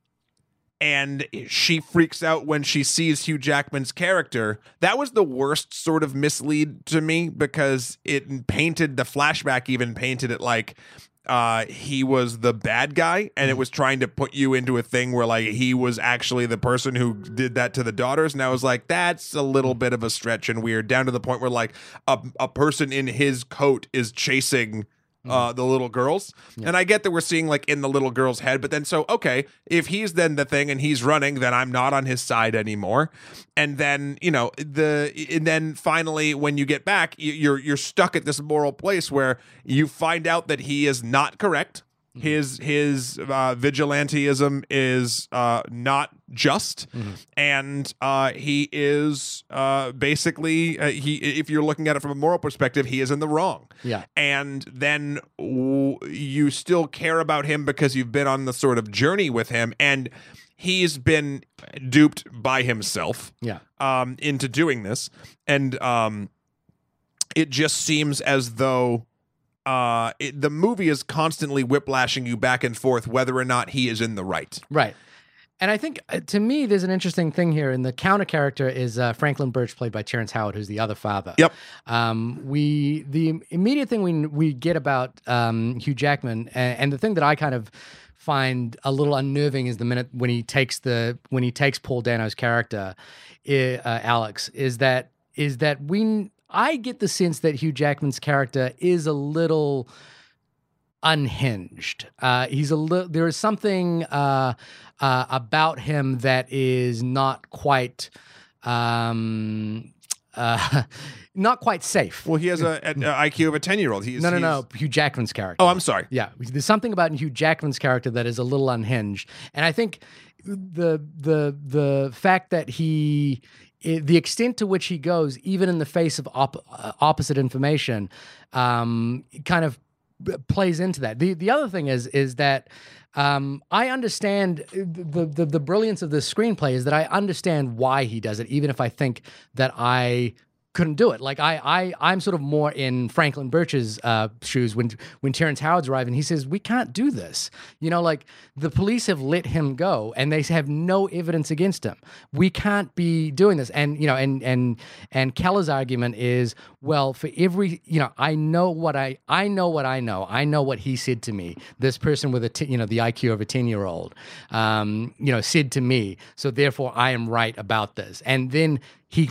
and she freaks out when she sees Hugh Jackman's character. That was the worst sort of mislead to me because it painted the flashback even painted it like uh he was the bad guy and it was trying to put you into a thing where like he was actually the person who did that to the daughters. And I was like that's a little bit of a stretch and weird down to the point where like a, a person in his coat is chasing uh, the little girls. And I get that we're seeing like in the little girl's head, but then so okay, if he's then the thing and he's running, then I'm not on his side anymore. And then you know the and then finally when you get back, you're you're stuck at this moral place where you find out that he is not correct. His his uh, vigilanteism is uh, not just, and uh, he is uh, basically uh, he. If you're looking at it from a moral perspective, he is in the wrong Yeah. and then w- you still care about him because you've been on the sort of journey with him and he's been duped by himself Yeah. um, into doing this and um, it just seems as though uh, it, the movie is constantly whiplashing you back and forth whether or not he is in the right Right. And I think uh, to me, there's an interesting thing here. And the counter character is uh, Franklin Birch, played by Terrence Howard, who's the other father. Yep. Um, we the immediate thing we we get about um, Hugh Jackman, and, and the thing that I kind of find a little unnerving is the minute when he takes the when he takes Paul Dano's character, uh, Alex, is that is that we I get the sense that Hugh Jackman's character is a little unhinged. Uh, he's a little. There is something uh, uh, about him that is not quite. Um, uh, [LAUGHS] not quite safe. well he has a, an IQ of a 10 year old he's No, no, he's- no. Hugh Jackman's character. oh I'm sorry Yeah, there's something about Hugh Jackman's character that is a little unhinged, and I think the the the fact that he i- the extent to which he goes, even in the face of op- uh, opposite information, um, kind of plays into that. The the other thing is is that um, I understand the, the the brilliance of this screenplay is that I understand why he does it, even if I think that I couldn't do it. Like I, I, I'm sort of more in Franklin Birch's uh, shoes when when Terrence Howard's arriving. He says we can't do this. You know, like the police have let him go and they have no evidence against him. We can't be doing this. And you know, and and and Keller's argument is, well, for every, you know, I know what I, I know what I know. I know what he said to me. This person with a, t- you know, the IQ of a ten year old, um, you know, said to me. So therefore, I am right about this. And then he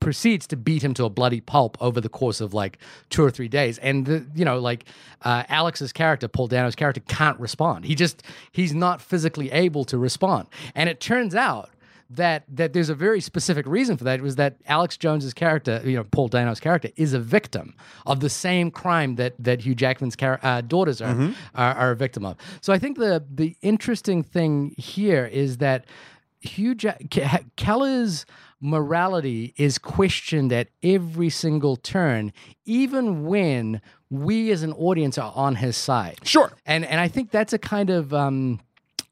proceeds to beat him to a bloody pulp over the course of like two or three days. And the, you know, like uh, Alex's character, Paul Dano's character, can't respond. He just he's not physically able to respond. And it turns out that that there's a very specific reason for that It was that Alex Jones's character, you know, Paul Dano's character, is a victim of the same crime that that Hugh Jackman's char- uh, daughters are, are are a victim of. So I think the the interesting thing here is that Hugh Jack- Keller's morality is questioned at every single turn, even when we as an audience are on his side. Sure. And and I think that's a kind of um,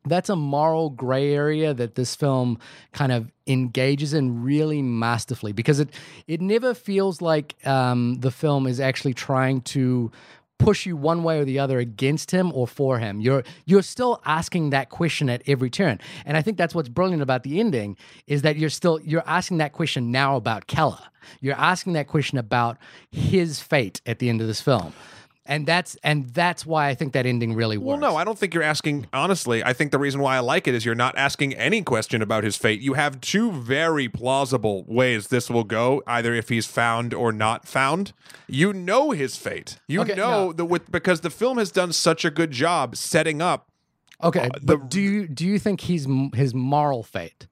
that's a moral gray area that this film kind of engages in really masterfully because it it never feels like um, the film is actually trying to push you one way or the other against him or for him. You're you're still asking that question at every turn. And I think that's what's brilliant about the ending is that you're still you're asking that question now about Keller. You're asking that question about his fate at the end of this film. And that's and that's why I think that ending really works. Well, no, I don't think you're asking. Honestly, I think the reason why I like it is you're not asking any question about his fate. You have two very plausible ways this will go, either if he's found or not found. You know his fate. You Okay, know no. the with because the film has done such a good job setting up. Okay, Uh, the- but do you do you think he's his moral fate?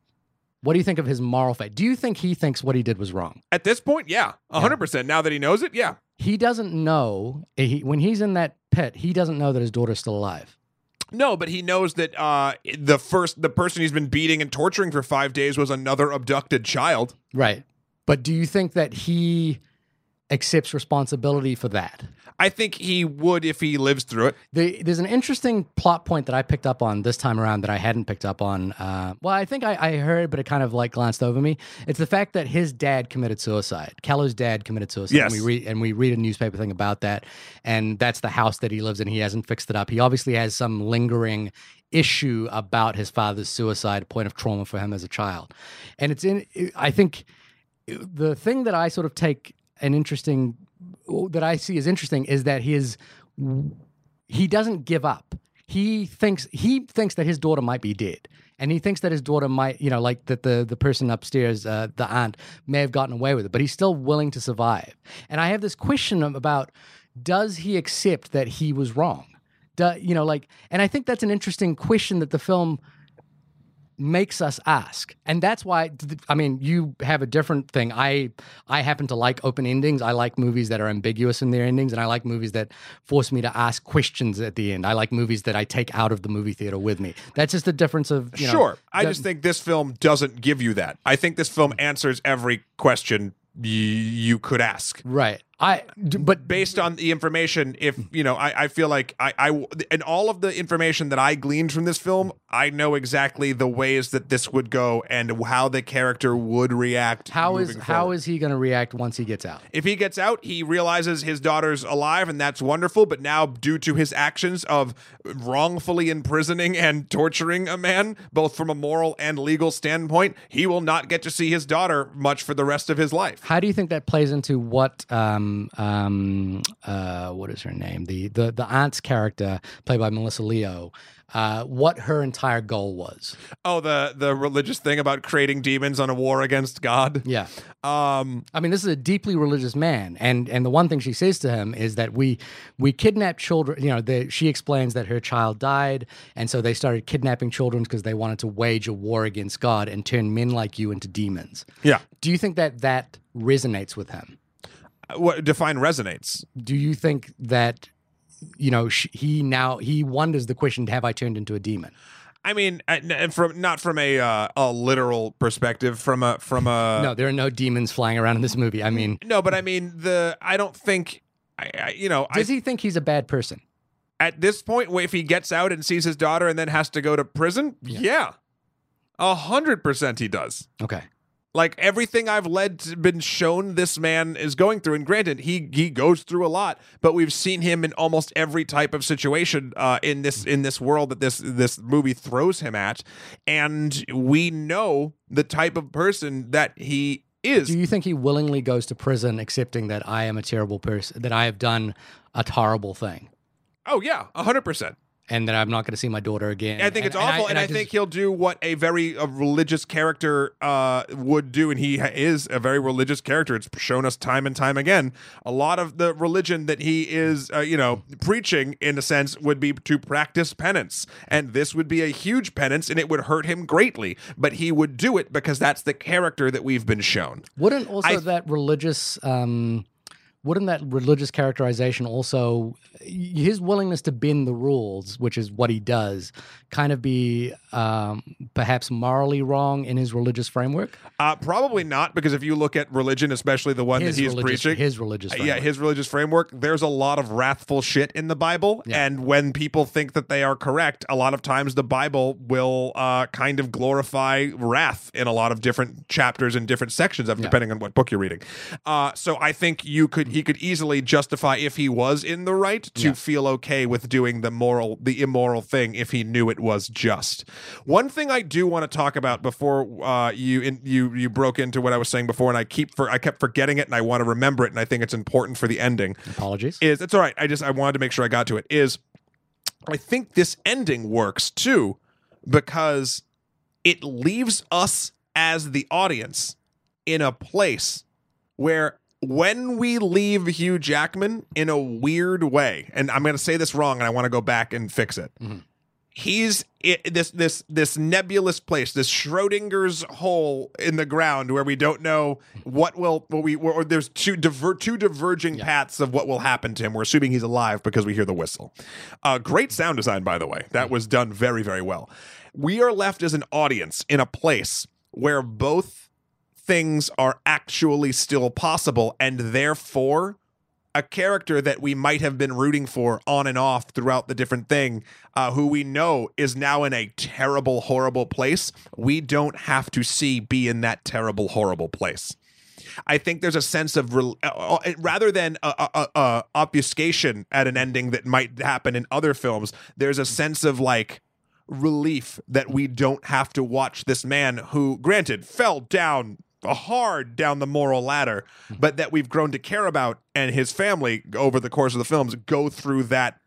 What do you think of his moral fate? Do you think he thinks what he did was wrong? At this point, yeah, hundred percent. Now that he knows it, yeah. He doesn't know he, when he's in that pit. He doesn't know that his daughter's still alive. No, but he knows that uh, the first the person he's been beating and torturing for five days was another abducted child. Right. But do you think that he accepts responsibility for that? I think he would if he lives through it. The, there's an interesting plot point that I picked up on this time around that I hadn't picked up on. Uh, well, I think I, I heard, but it kind of like glanced over me. It's the fact that his dad committed suicide. Keller's dad committed suicide. Yes. And we read and we read a newspaper thing about that, and that's the house that he lives in. He hasn't fixed it up. He obviously has some lingering issue about his father's suicide, a point of trauma for him as a child, and it's in. I think the thing that I sort of take an interesting that I see as interesting is that his he doesn't give up. He thinks he thinks that his daughter might be dead, and he thinks that his daughter might, you know, like that the the person upstairs, uh, the aunt, may have gotten away with it, but he's still willing to survive. And I have this question about: Does he accept that he was wrong? Do, you know, like, and I think that's an interesting question that the film makes us ask and that's why i mean you have a different thing i i happen to like open endings i like movies that are ambiguous in their endings and i like movies that force me to ask questions at the end i like movies that i take out of the movie theater with me that's just the difference of you know, sure. I the- just think this film doesn't give you that. I think this film answers every question y- you could ask. right i but Based on the information, if you know, I, I feel like I, I, and all of the information that I gleaned from this film, I know exactly the ways that this would go and how the character would react. how is forward. is he going to react once he gets out If he gets out, he realizes his daughter's alive, and that's wonderful. But now, due to his actions of wrongfully imprisoning and torturing a man, both from a moral and legal standpoint, he will not get to see his daughter much for the rest of his life. How do you think that plays into what um um uh what is her name? The the the aunt's character played by Melissa Leo uh what her entire goal was. Oh, the the religious thing about creating demons on a war against God. yeah. Um, I mean this is a deeply religious man and and the one thing she says to him is that we we kidnap children you know the, she explains that her child died and so they started kidnapping children because they wanted to wage a war against God and turn men like you into demons. Yeah. do you think that that resonates with him What define resonates? do you think that you know sh- he now he wonders the question have i turned into a demon I mean, and and from not from a uh, a literal perspective, from a from a no there are no demons flying around in this movie i mean no, but I mean the I don't think. I, I you know I does he think he's a bad person at this point, if he gets out and sees his daughter and then has to go to prison, yeah, a hundred percent he does. okay Like everything I've led to, been shown this man is going through, and granted, he he goes through a lot, but we've seen him in almost every type of situation uh, in this in this world that this this movie throws him at, and we know the type of person that he is. do you think he willingly goes to prison accepting that i am a terrible person that i have done a horrible thing Oh yeah, a hundred percent. And that I'm not going to see my daughter again. I think And- it's awful, and, I, just- think he'll do what a very uh, religious character uh, would do, and he is a very religious character. It's shown us time and time again. A lot of the religion that he is, uh, you know, preaching in a sense would be to practice penance, and this would be a huge penance, and it would hurt him greatly. But he would do it because that's the character that we've been shown. Wouldn't also I- that religious um wouldn't that religious characterization also his willingness to bend the rules, which is what he does, kind of be um, perhaps morally wrong in his religious framework? Uh, probably not, because if you look at religion, especially the one His that he's preaching, his religious Uh, framework. Yeah, his religious framework. There's a lot of wrathful shit in the Bible, Yeah. and when people think that they are correct, a lot of times the Bible will uh, kind of glorify wrath in a lot of different chapters and different sections of, depending on what book you're reading. Uh, so I think you could he could easily justify if he was in the right to Yeah. feel okay with doing the moral the immoral thing if he knew it was just. One thing I do want to talk about before uh, you in, you you broke into what I was saying before, and I keep for I kept forgetting it, and I want to remember it, and I think it's important for the ending. Apologies. Is it's all right. I just I wanted to make sure I got to it. Is I think this ending works too because it leaves us as the audience in a place where when we leave Hugh Jackman in a weird way, and I'm going to say this wrong, and I want to go back and fix it. Mhm. He's i this this this nebulous place, this Schrodinger's hole in the ground where we don't know what will what we or there's two diver, two diverging Yeah. paths of what will happen to him. We're assuming he's alive because we hear the whistle. Uh, great sound design, by the way. That was done very very well. We are left as an audience in a place where both things are actually still possible and therefore a character that we might have been rooting for on and off throughout the different thing uh, who we know is now in a terrible horrible place we don't have to see be in that terrible horrible place I think there's a sense of rel- uh, uh, rather than uh, uh, uh, uh, obfuscation at an ending that might happen in other films. There's a sense of like relief that we don't have to watch this man who, granted, fell down hard down the moral ladder, but that we've grown to care about and his family over the course of the films go through that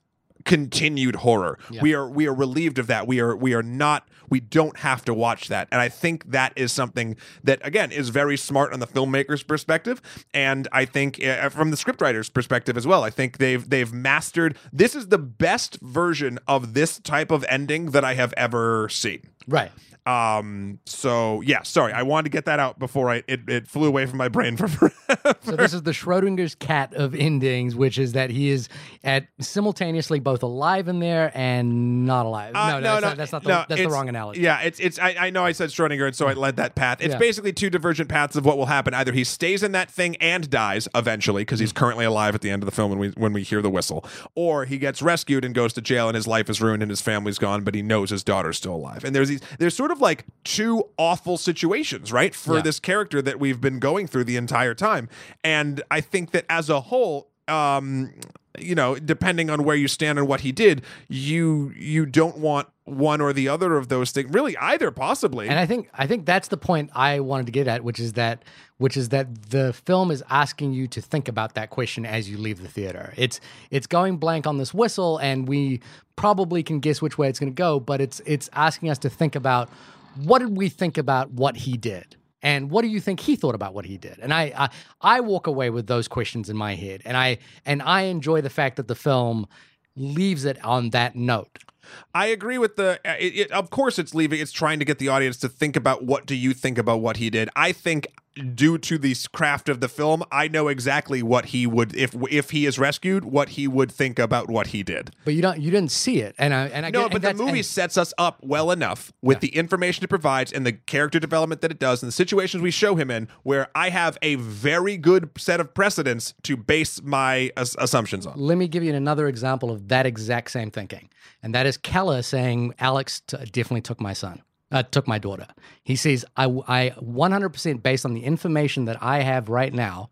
continued horror. Yeah. We are we are relieved of that. We are we are not we don't have to watch that. And I think that is something that again is very smart on the filmmaker's perspective and I think uh, from the scriptwriter's perspective as well. I think they've they've mastered this is the best version of this type of ending that I have ever seen. right. Um so yeah, sorry. I wanted to get that out before I it, it flew away from my brain for [LAUGHS] So this is the Schrodinger's cat of endings, which is that he is at simultaneously both alive in there and not alive. Uh, no, no, that's, not, that's not the, no, that's the wrong analogy. Yeah, it's it's. I, I know I said Schrodinger, and so I led that path. It's Yeah. basically two divergent paths of what will happen. Either he stays in that thing and dies eventually because Mm. he's currently alive at the end of the film when we when we hear the whistle, or he gets rescued and goes to jail and his life is ruined and his family's gone, but he knows his daughter's still alive. And there's these there's sort of like two awful situations, right, for Yeah. this character that we've been going through the entire time. And I think that as a whole, um, you know, depending on where you stand and what he did, you you don't want one or the other of those things. Really, either possibly. And I think I think that's the point I wanted to get at, which is that which is that the film is asking you to think about that question as you leave the theater. It's it's going blank on this whistle, and we probably can guess which way it's going to go, but it's it's asking us to think about what did we think about what he did. And what do you think he thought about what he did? And I, I I walk away with those questions in my head, and I and I enjoy the fact that the film leaves it on that note. I agree with the. uh, It, it, of course, it's leaving. It's trying to get the audience to think about what do you think about what he did. I think due to the craft of the film, I know exactly what he would if if he is rescued, what he would think about what he did. But you don't you didn't see it, and I and I No, get, but the movie and- sets us up well enough with the information it provides and the character development that it does and the situations we show him in, where I have a very good set of precedents to base my as- assumptions on. Let me give you another example of that exact same thinking, and that is Keller saying Alex t- definitely took my son, uh, took my daughter. He says I I 100% based on the information that I have right now.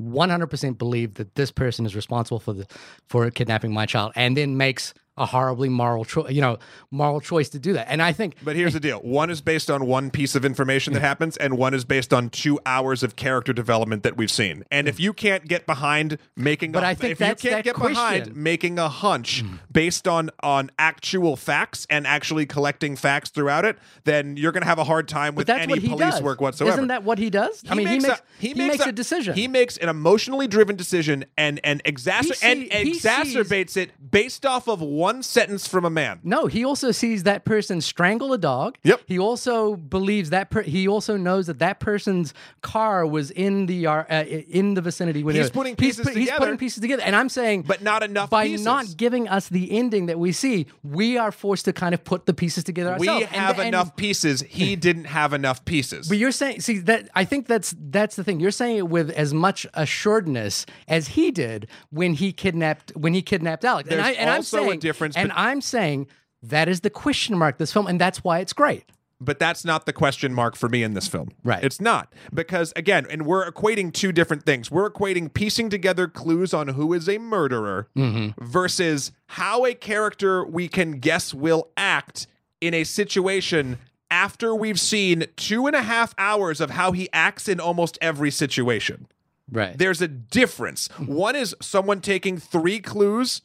100% believe that this person is responsible for the for kidnapping my child and then makes a horribly moral choice, you know, moral choice to do that. And I think, But here's the deal: one is based on one piece of information that happens, and one is based on two hours of character development that we've seen. And if mm. you can't get behind making, But a, I think if you can't get behind making a hunch mm. based on on actual facts and actually collecting facts throughout it, then you're going to have a hard time with any he police does. work whatsoever. Isn't that what he does? I mean, he makes, a, he makes a, decision. He makes an emotionally driven decision and and exacer- He and see- he exacerbates it based off of one sentence from a man. No, he also sees that person strangle a dog. Yep. He also believes that per- he also knows that that person's car was in the uh, in the vicinity when He's it putting pieces he's, He's together. putting pieces together, and I'm saying, But not enough by pieces. not giving us the ending that we see, we are forced to kind of put the pieces together We ourselves. And- have and- enough pieces. He [LAUGHS] didn't have enough pieces. But you're saying, see that I think that's that's the thing. You're saying it with as much assuredness as he did when he kidnapped when he kidnapped Alex. and There's I and also a I'm saying, difference And bet- I'm saying that is the question mark this film, and that's why it's great. but that's not the question mark for me in this film. Right. It's not. Because again, and we're equating two different things. We're equating piecing together clues on who is a murderer Mm-hmm. versus how a character we can guess will act in a situation after we've seen two and a half hours of how he acts in almost every situation. Right. There's a difference. One is someone taking three clues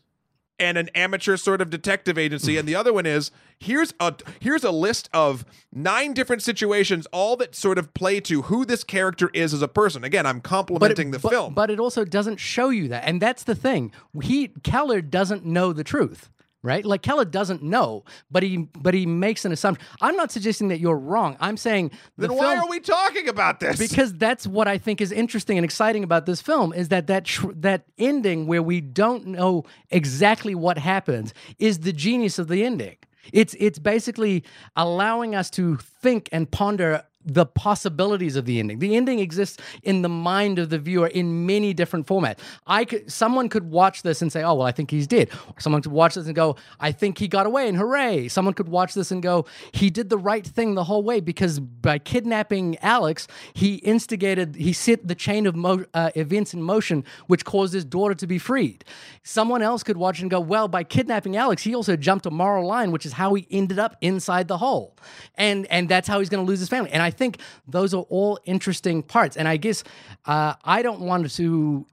and an amateur sort of detective agency, and the other one is here's a here's a list of nine different situations, all that sort of play to who this character is as a person. Again, I'm complimenting the but, film. But it also doesn't show you that. And that's the thing. He Keller doesn't know the truth. Right? Like Keller doesn't know, but he but he makes an assumption. I'm not suggesting that you're wrong. I'm saying the then why film, are we talking about this? because that's what I think is interesting and exciting about this film is that that tr- that ending where we don't know exactly what happens is the genius of the ending. It's it's basically allowing us to think and ponder the possibilities of the ending. The ending exists in the mind of the viewer in many different formats. I could someone could watch this and say, "Oh, well, I think he's dead." Someone could watch this and go, "I think he got away and hooray." Someone could watch this and go, "He did the right thing the whole way because by kidnapping Alex, he instigated, he set the chain of mo- uh, events in motion which caused his daughter to be freed." Someone else could watch and go, "Well, by kidnapping Alex, he also jumped a moral line, which is how he ended up inside the hole." And and that's how he's going to lose his family. And I think those are all interesting parts. And I guess uh, I don't want to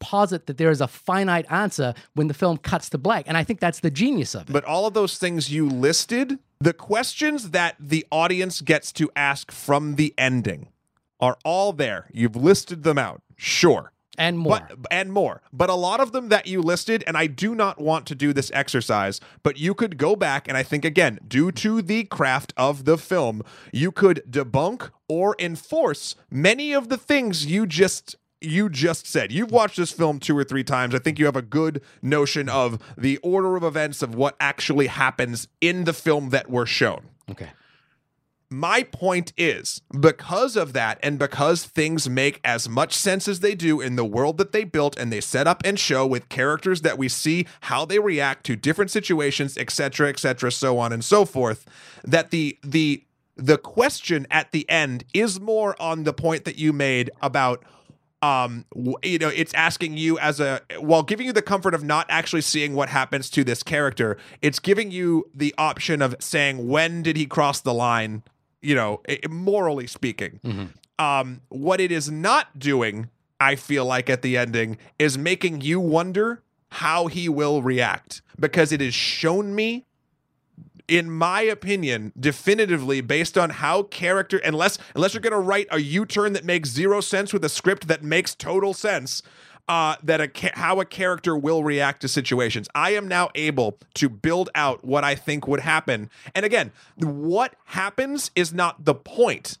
posit that there is a finite answer when the film cuts to black. And I think that's the genius of it. But all of those things you listed, the questions that the audience gets to ask from the ending are all there. You've listed them out. Sure. And more. But and more. But a lot of them that you listed, and I do not want to do this exercise, but you could go back and I think again, due to the craft of the film, you could debunk or enforce many of the things you just you just said. You've watched this film two or three times. I think you have a good notion of the order of events of what actually happens in the film that we're shown okay. My point is because of that and because things make as much sense as they do in the world that they built and they set up and show with characters that we see how they react to different situations etc etc so on and so forth that the the the question at the end is more on the point that you made about um you know it's asking you as a while giving you the comfort of not actually seeing what happens to this character it's giving you the option of saying when did he cross the line you know morally speaking. Um what it is not doing i feel like at the ending is making you wonder how he will react. Because it has shown me in my opinion, definitively based on how character unless unless you're going to write a U-turn that makes zero sense with a script that makes total sense, uh, that a ca- how a character will react to situations. I am now able to build out what I think would happen. And again, what happens is not the point.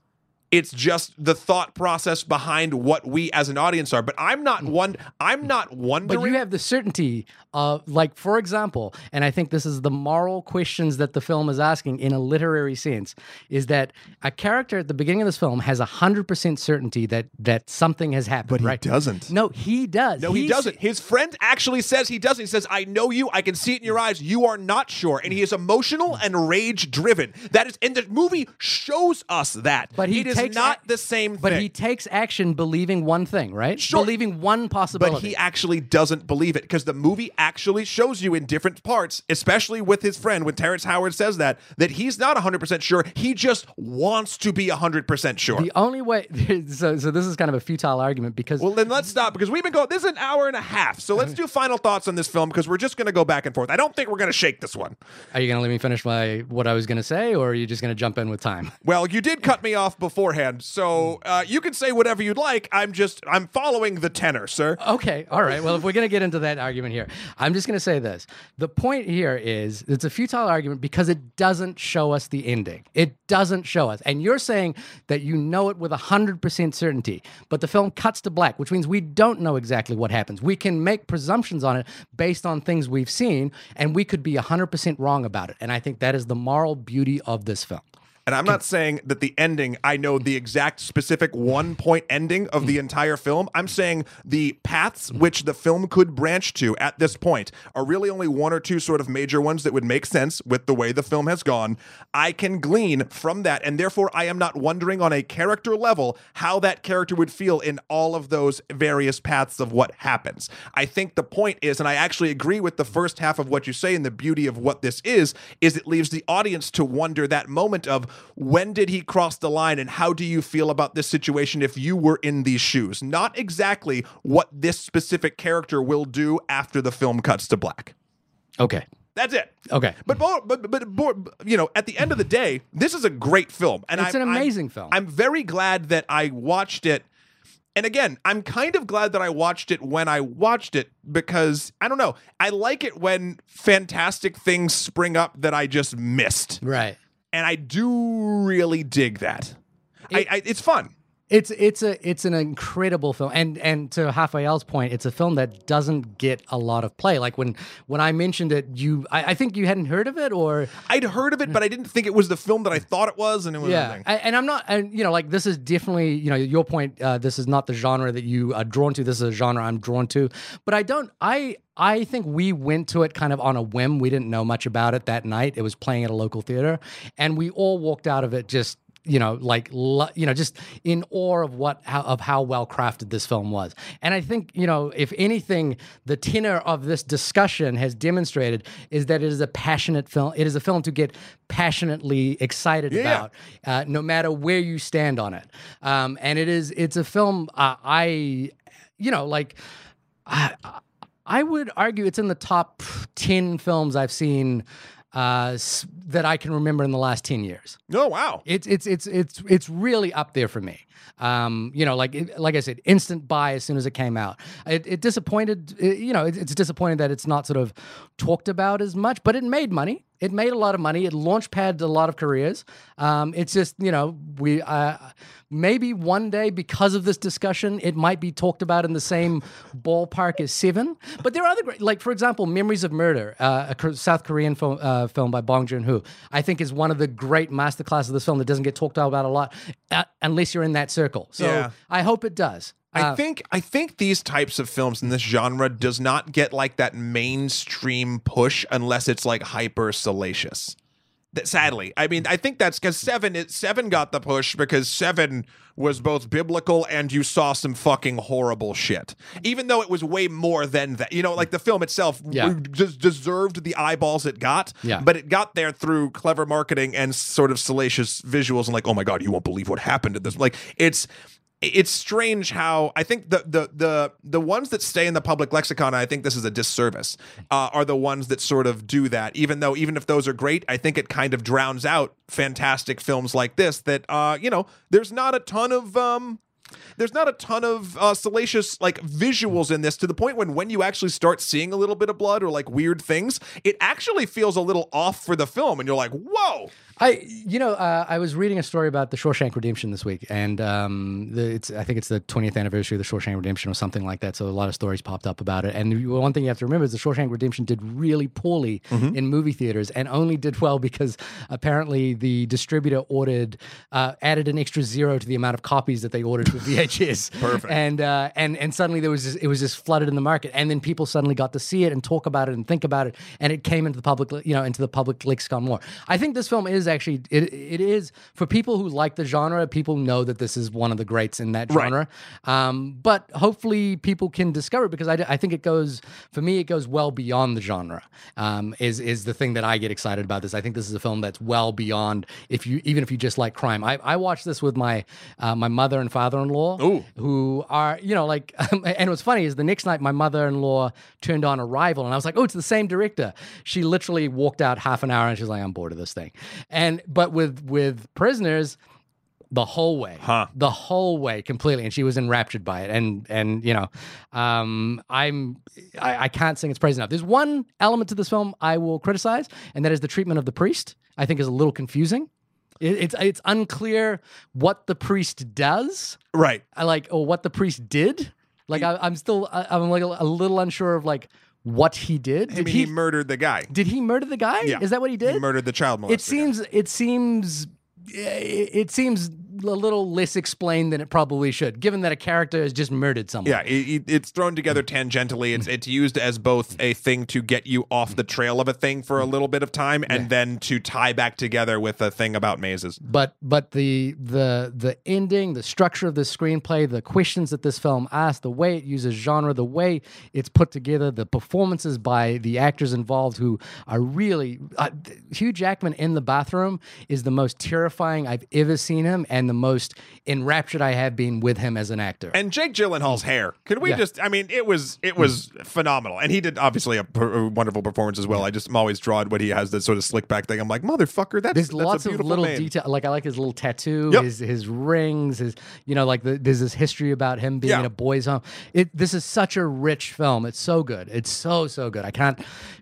It's just the thought process behind what we as an audience are. But I'm not mm. one. I'm not wondering. But you have the certainty of, like, for example, and I think this is the moral questions that the film is asking in a literary sense, is that a character at the beginning of this film has a hundred percent certainty that that something has happened. But he right? doesn't. No, he does. No, he doesn't. His friend actually says he doesn't. He says, I know you. I can see it in your eyes. You are not sure. And he is emotional and rage driven. That is, and the movie shows us that. But he is takes not ac- the same thing. But thing. he takes action believing one thing, right? Sure. Believing one possibility. but he actually doesn't believe it because the movie actually shows you in different parts, especially with his friend when Terrence Howard says that, that he's not 100% sure. He just wants to be 100% sure. the only way. [LAUGHS] So, so this is kind of a futile argument because well, then let's stop because we've been going. This is an hour and a half. So let's do final thoughts on this film because we're just going to go back and forth. I don't think we're going to shake this one. are you going to let me finish my what I was going to say, or are you just going to jump in with time? Well, you did cut me off beforehand, so uh, you can say whatever you'd like. I'm just I'm following the tenor, sir. Okay, all right. Well, if we're to get into that argument here, I'm just to say this. The point here is it's a futile argument because it doesn't show us the ending. It doesn't show us. And you're saying that you know it with 100% certainty, but the film cuts to black, which means we don't know exactly what happens. We can make presumptions on it based on things we've seen, and we could be 100% wrong about it. And I think that is the moral beauty of this film. And I'm not saying that the ending, I know the exact specific one point ending of the entire film. I'm saying the paths which the film could branch to at this point are really only one or two sort of major ones that would make sense with the way the film has gone. I can glean from that, and therefore I am not wondering on a character level how that character would feel in all of those various paths of what happens. I think the point is, and I actually agree with the first half of what you say, and the beauty of what this is, is it leaves the audience to wonder that moment of when did he cross the line and how do you feel about this situation if you were in these shoes? Not exactly what this specific character will do after the film cuts to black. Okay. That's it. Okay. But, but, but, but, you know, at the end of the day, this is a great film, and It's I'm- an I'm- amazing film. I'm very glad that I watched it. And again, I'm kind of glad that I watched it when I watched it because I don't know. I like it when fantastic things spring up that I just missed, Right. And I do really dig that. I, I, it's fun. It's it's a it's an incredible film, and and to Raphael's point, it's a film that doesn't get a lot of play. Like when when I mentioned it, you I, I think you hadn't heard of it, or I'd heard of it, but I didn't think it was the film that I thought it was, and it was. yeah. I, and I'm not, and you know, like this is definitely you know your point. Uh, this is not the genre that you are drawn to. This is a genre I'm drawn to, but I don't. I I think we went to it kind of on a whim. We didn't know much about it that night. It was playing at a local theater, and we all walked out of it just you know like you know just in awe of what how, of how well crafted this film was and i think you know if anything the tenor of this discussion has demonstrated is that it is a passionate film it is a film to get passionately excited about uh, no matter where you stand on it um, and it is it's a film uh, i you know like I, I would argue it's in the top 10 films I've seen uh, that I can remember in the last 10 years. Oh wow! It's it's it's it's it's really up there for me. Um, you know, like like I said, instant buy as soon as it came out. It, it disappointed. it- you know, it, it's disappointing that it's not sort of talked about as much, but it made money. It made a lot of money. It launch padded a lot of careers. Um, it's just you know we uh, maybe one day because of this discussion, it might be talked about in the same ballpark as Seven. But there are other great, like for example, Memories of Murder, uh, a South Korean film, uh, film by Bong Joon Ho. I think is one of the great masterclasses of this film that doesn't get talked about a lot uh, unless you're in that circle. So Yeah. I hope it does. I Uh, think I think these types of films in this genre does not get like that mainstream push unless it's like hyper salacious. That sadly, I mean, I think that's because seven it, seven got the push because seven was both biblical and you saw some fucking horrible shit. Even though it was way more than that, you know, like the film itself Yeah. just deserved the eyeballs it got. Yeah. but it got there through clever marketing and sort of salacious visuals and like, oh my god, you won't believe what happened at this. Like it's it's strange how I think the the the the ones that stay in the public lexicon, I think this is a disservice, uh, are the ones that sort of do that. Even though even if those are great, I think it kind of drowns out fantastic films like this. That uh, you know, there's not a ton of um, there's not a ton of uh, salacious like visuals in this to the point when when you actually start seeing a little bit of blood or like weird things, it actually feels a little off for the film, and you're like, whoa. I, you know, uh, I was reading a story about the Shawshank Redemption this week, and um, the, it's I think it's the 20th anniversary of the Shawshank Redemption or something like that. So a lot of stories popped up about it. And one thing you have to remember is the Shawshank Redemption did really poorly in movie theaters, and only did well because apparently the distributor ordered uh, added an extra zero to the amount of copies that they ordered for [LAUGHS] VHS. Perfect. And uh, and and suddenly there was just, it was just flooded in the market, and then people suddenly got to see it and talk about it and think about it, and it came into the public, you know, into the public lexicon more. I think this film is actually it it is for people who like the genre. People know that this is one of the greats in that Right. genre. Um, but hopefully people can discover it because I, I think it goes for me it goes well beyond the genre. Um, is is the thing that I get excited about this. I think this is a film that's well beyond if you even if you just like crime. I, I watched this with my uh, my mother and father in law who are you know like [LAUGHS] and what's funny is the next night my mother-in-law turned on arrival and i was like oh it's the same director she literally walked out half an hour and she's like i'm bored of this thing and but with with prisoners the whole way. Huh. the whole way completely. And she was enraptured by it. And and you know um i'm I, I can't sing. Its praise enough. There's one element to this film i will criticize and that is the treatment of the priest i think is a little confusing. It, it's it's unclear what the priest does. Right. I like or what the priest did. Like I, I'm still I, I'm like a, a little unsure of like what he did. I Did mean, he, he murdered the guy. did he murder the guy? Yeah. Is that what he did? He murdered the child molester. it seems it seems it seems a little less explained than it probably should, given that a character has just murdered someone. Yeah, it, it- it's thrown together tangentially. It's it's used as both a thing to get you off the trail of a thing for a little bit of time, and then to tie back together with a thing about mazes. but but the the the ending, the structure of the screenplay, the questions that this film asks, the way it uses genre, the way it's put together, the performances by the actors involved who are really uh, Hugh Jackman in the bathroom is the most terrifying I've ever seen him, and the most enraptured I have been with him as an actor. And Jake Gyllenhaal's hair. Could we Yeah. just? I mean, it was it was phenomenal, and he did obviously a, per- a wonderful performance as well. I just am always drawn when he has this sort of slick back thing. I'm like, motherfucker, that's There's that's lots of little detail. Like I like his little tattoo, Yep. his his rings, his you know like the, there's this history about him being Yeah. in a boys' home. It this is such a rich film. It's so good. It's so so good. I can't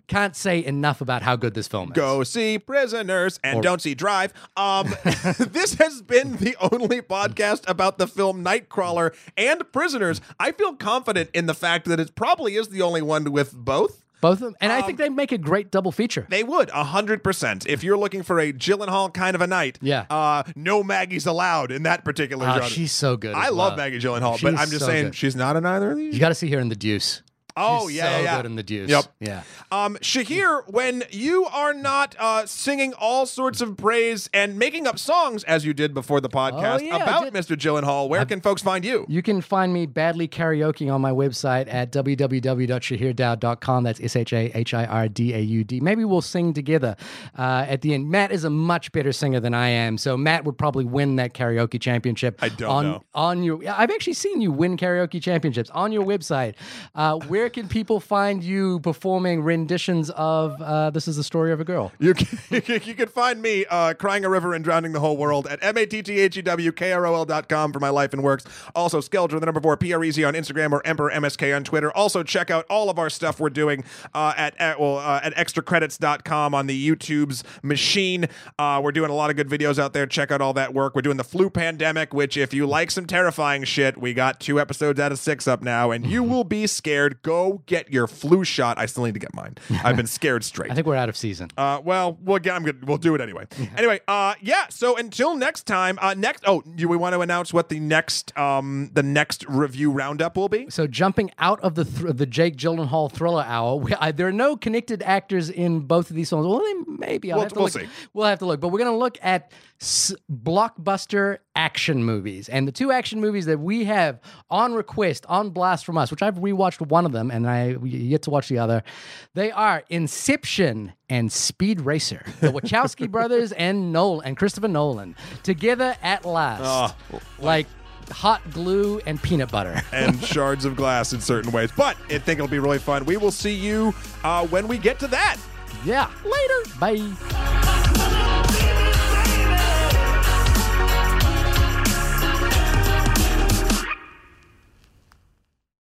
can't say enough about how good this film is. Go see Prisoners and Or- don't see Drive. Um, [LAUGHS] this has been the only podcast about the film Nightcrawler and Prisoners. I feel confident in the fact that it probably is the only one with both. Both of them, and I Um, think they make a great double feature. They would, a hundred percent. If you're looking for a Gyllenhaal kind of a night, Yeah. uh, no Maggie's allowed in that particular Ah, genre. she's so good. I as love well. Maggie Gyllenhaal, but I'm just so saying good. she's not in either of these. You got to see her in The Deuce. Oh She's yeah, so yeah, yeah. good in The Deuce. Yep. Yeah. Um, Shahir, when you are not uh, singing all sorts of praise and making up songs as you did before the podcast Oh, yeah, about. Mr. Gyllenhaal, where can folks find you? You can find me badly karaoke on my website at www.shahirdaud.com. That's S H A H I R D A U D. Maybe we'll sing together uh, at the end. Matt is a much better singer than I am, so Matt would probably win that karaoke championship. I don't on, know. On your, I've actually seen you win karaoke championships on your website. Uh, where can people find you performing renditions of uh, "This Is the Story of a Girl"? You can, [LAUGHS] you can find me uh, crying a river and drowning the whole world at M-A-T-T-H-E-W-K-R-O-L dot com for my life and works. Also, Skelger, the number four, P-R-E-Z on Instagram or Emperor MSK on Twitter. Also, check out all of our stuff we're doing uh, at, at, well, uh, at extracredits.com on the YouTube's machine. Uh, we're doing a lot of good videos out there. Check out all that work. We're doing the flu pandemic, which if you like some terrifying shit, we got two episodes out of six up now, and you will be scared. Go get your flu shot. I still need to get mine. I've been scared [LAUGHS] straight. I think we're out of season. Uh, well, we'll get, I'm good. We'll do it anyway. anyway, uh, yeah. So until next time, uh, next. Oh, do we want to announce what the next, um, the next review roundup will be? So jumping out of the thr the Jake Gyllenhaal thriller hour, we, I, there are no connected actors in both of these films. Well, they, maybe I'll We'll- have to we'll look. see. We'll have to look, but we're going to look at s- blockbuster action movies, and the two action movies that we have on request on blast from us, which I've rewatched one of them and I yet to watch the other. They are Inception and Speed Racer, the [LAUGHS] Wachowski brothers and Nolan and Christopher Nolan together at last, like hot glue and peanut butter. [LAUGHS] and shards of glass in certain ways. But I think it'll be really fun. We will see you uh, when we get to that. Yeah. Later. Bye.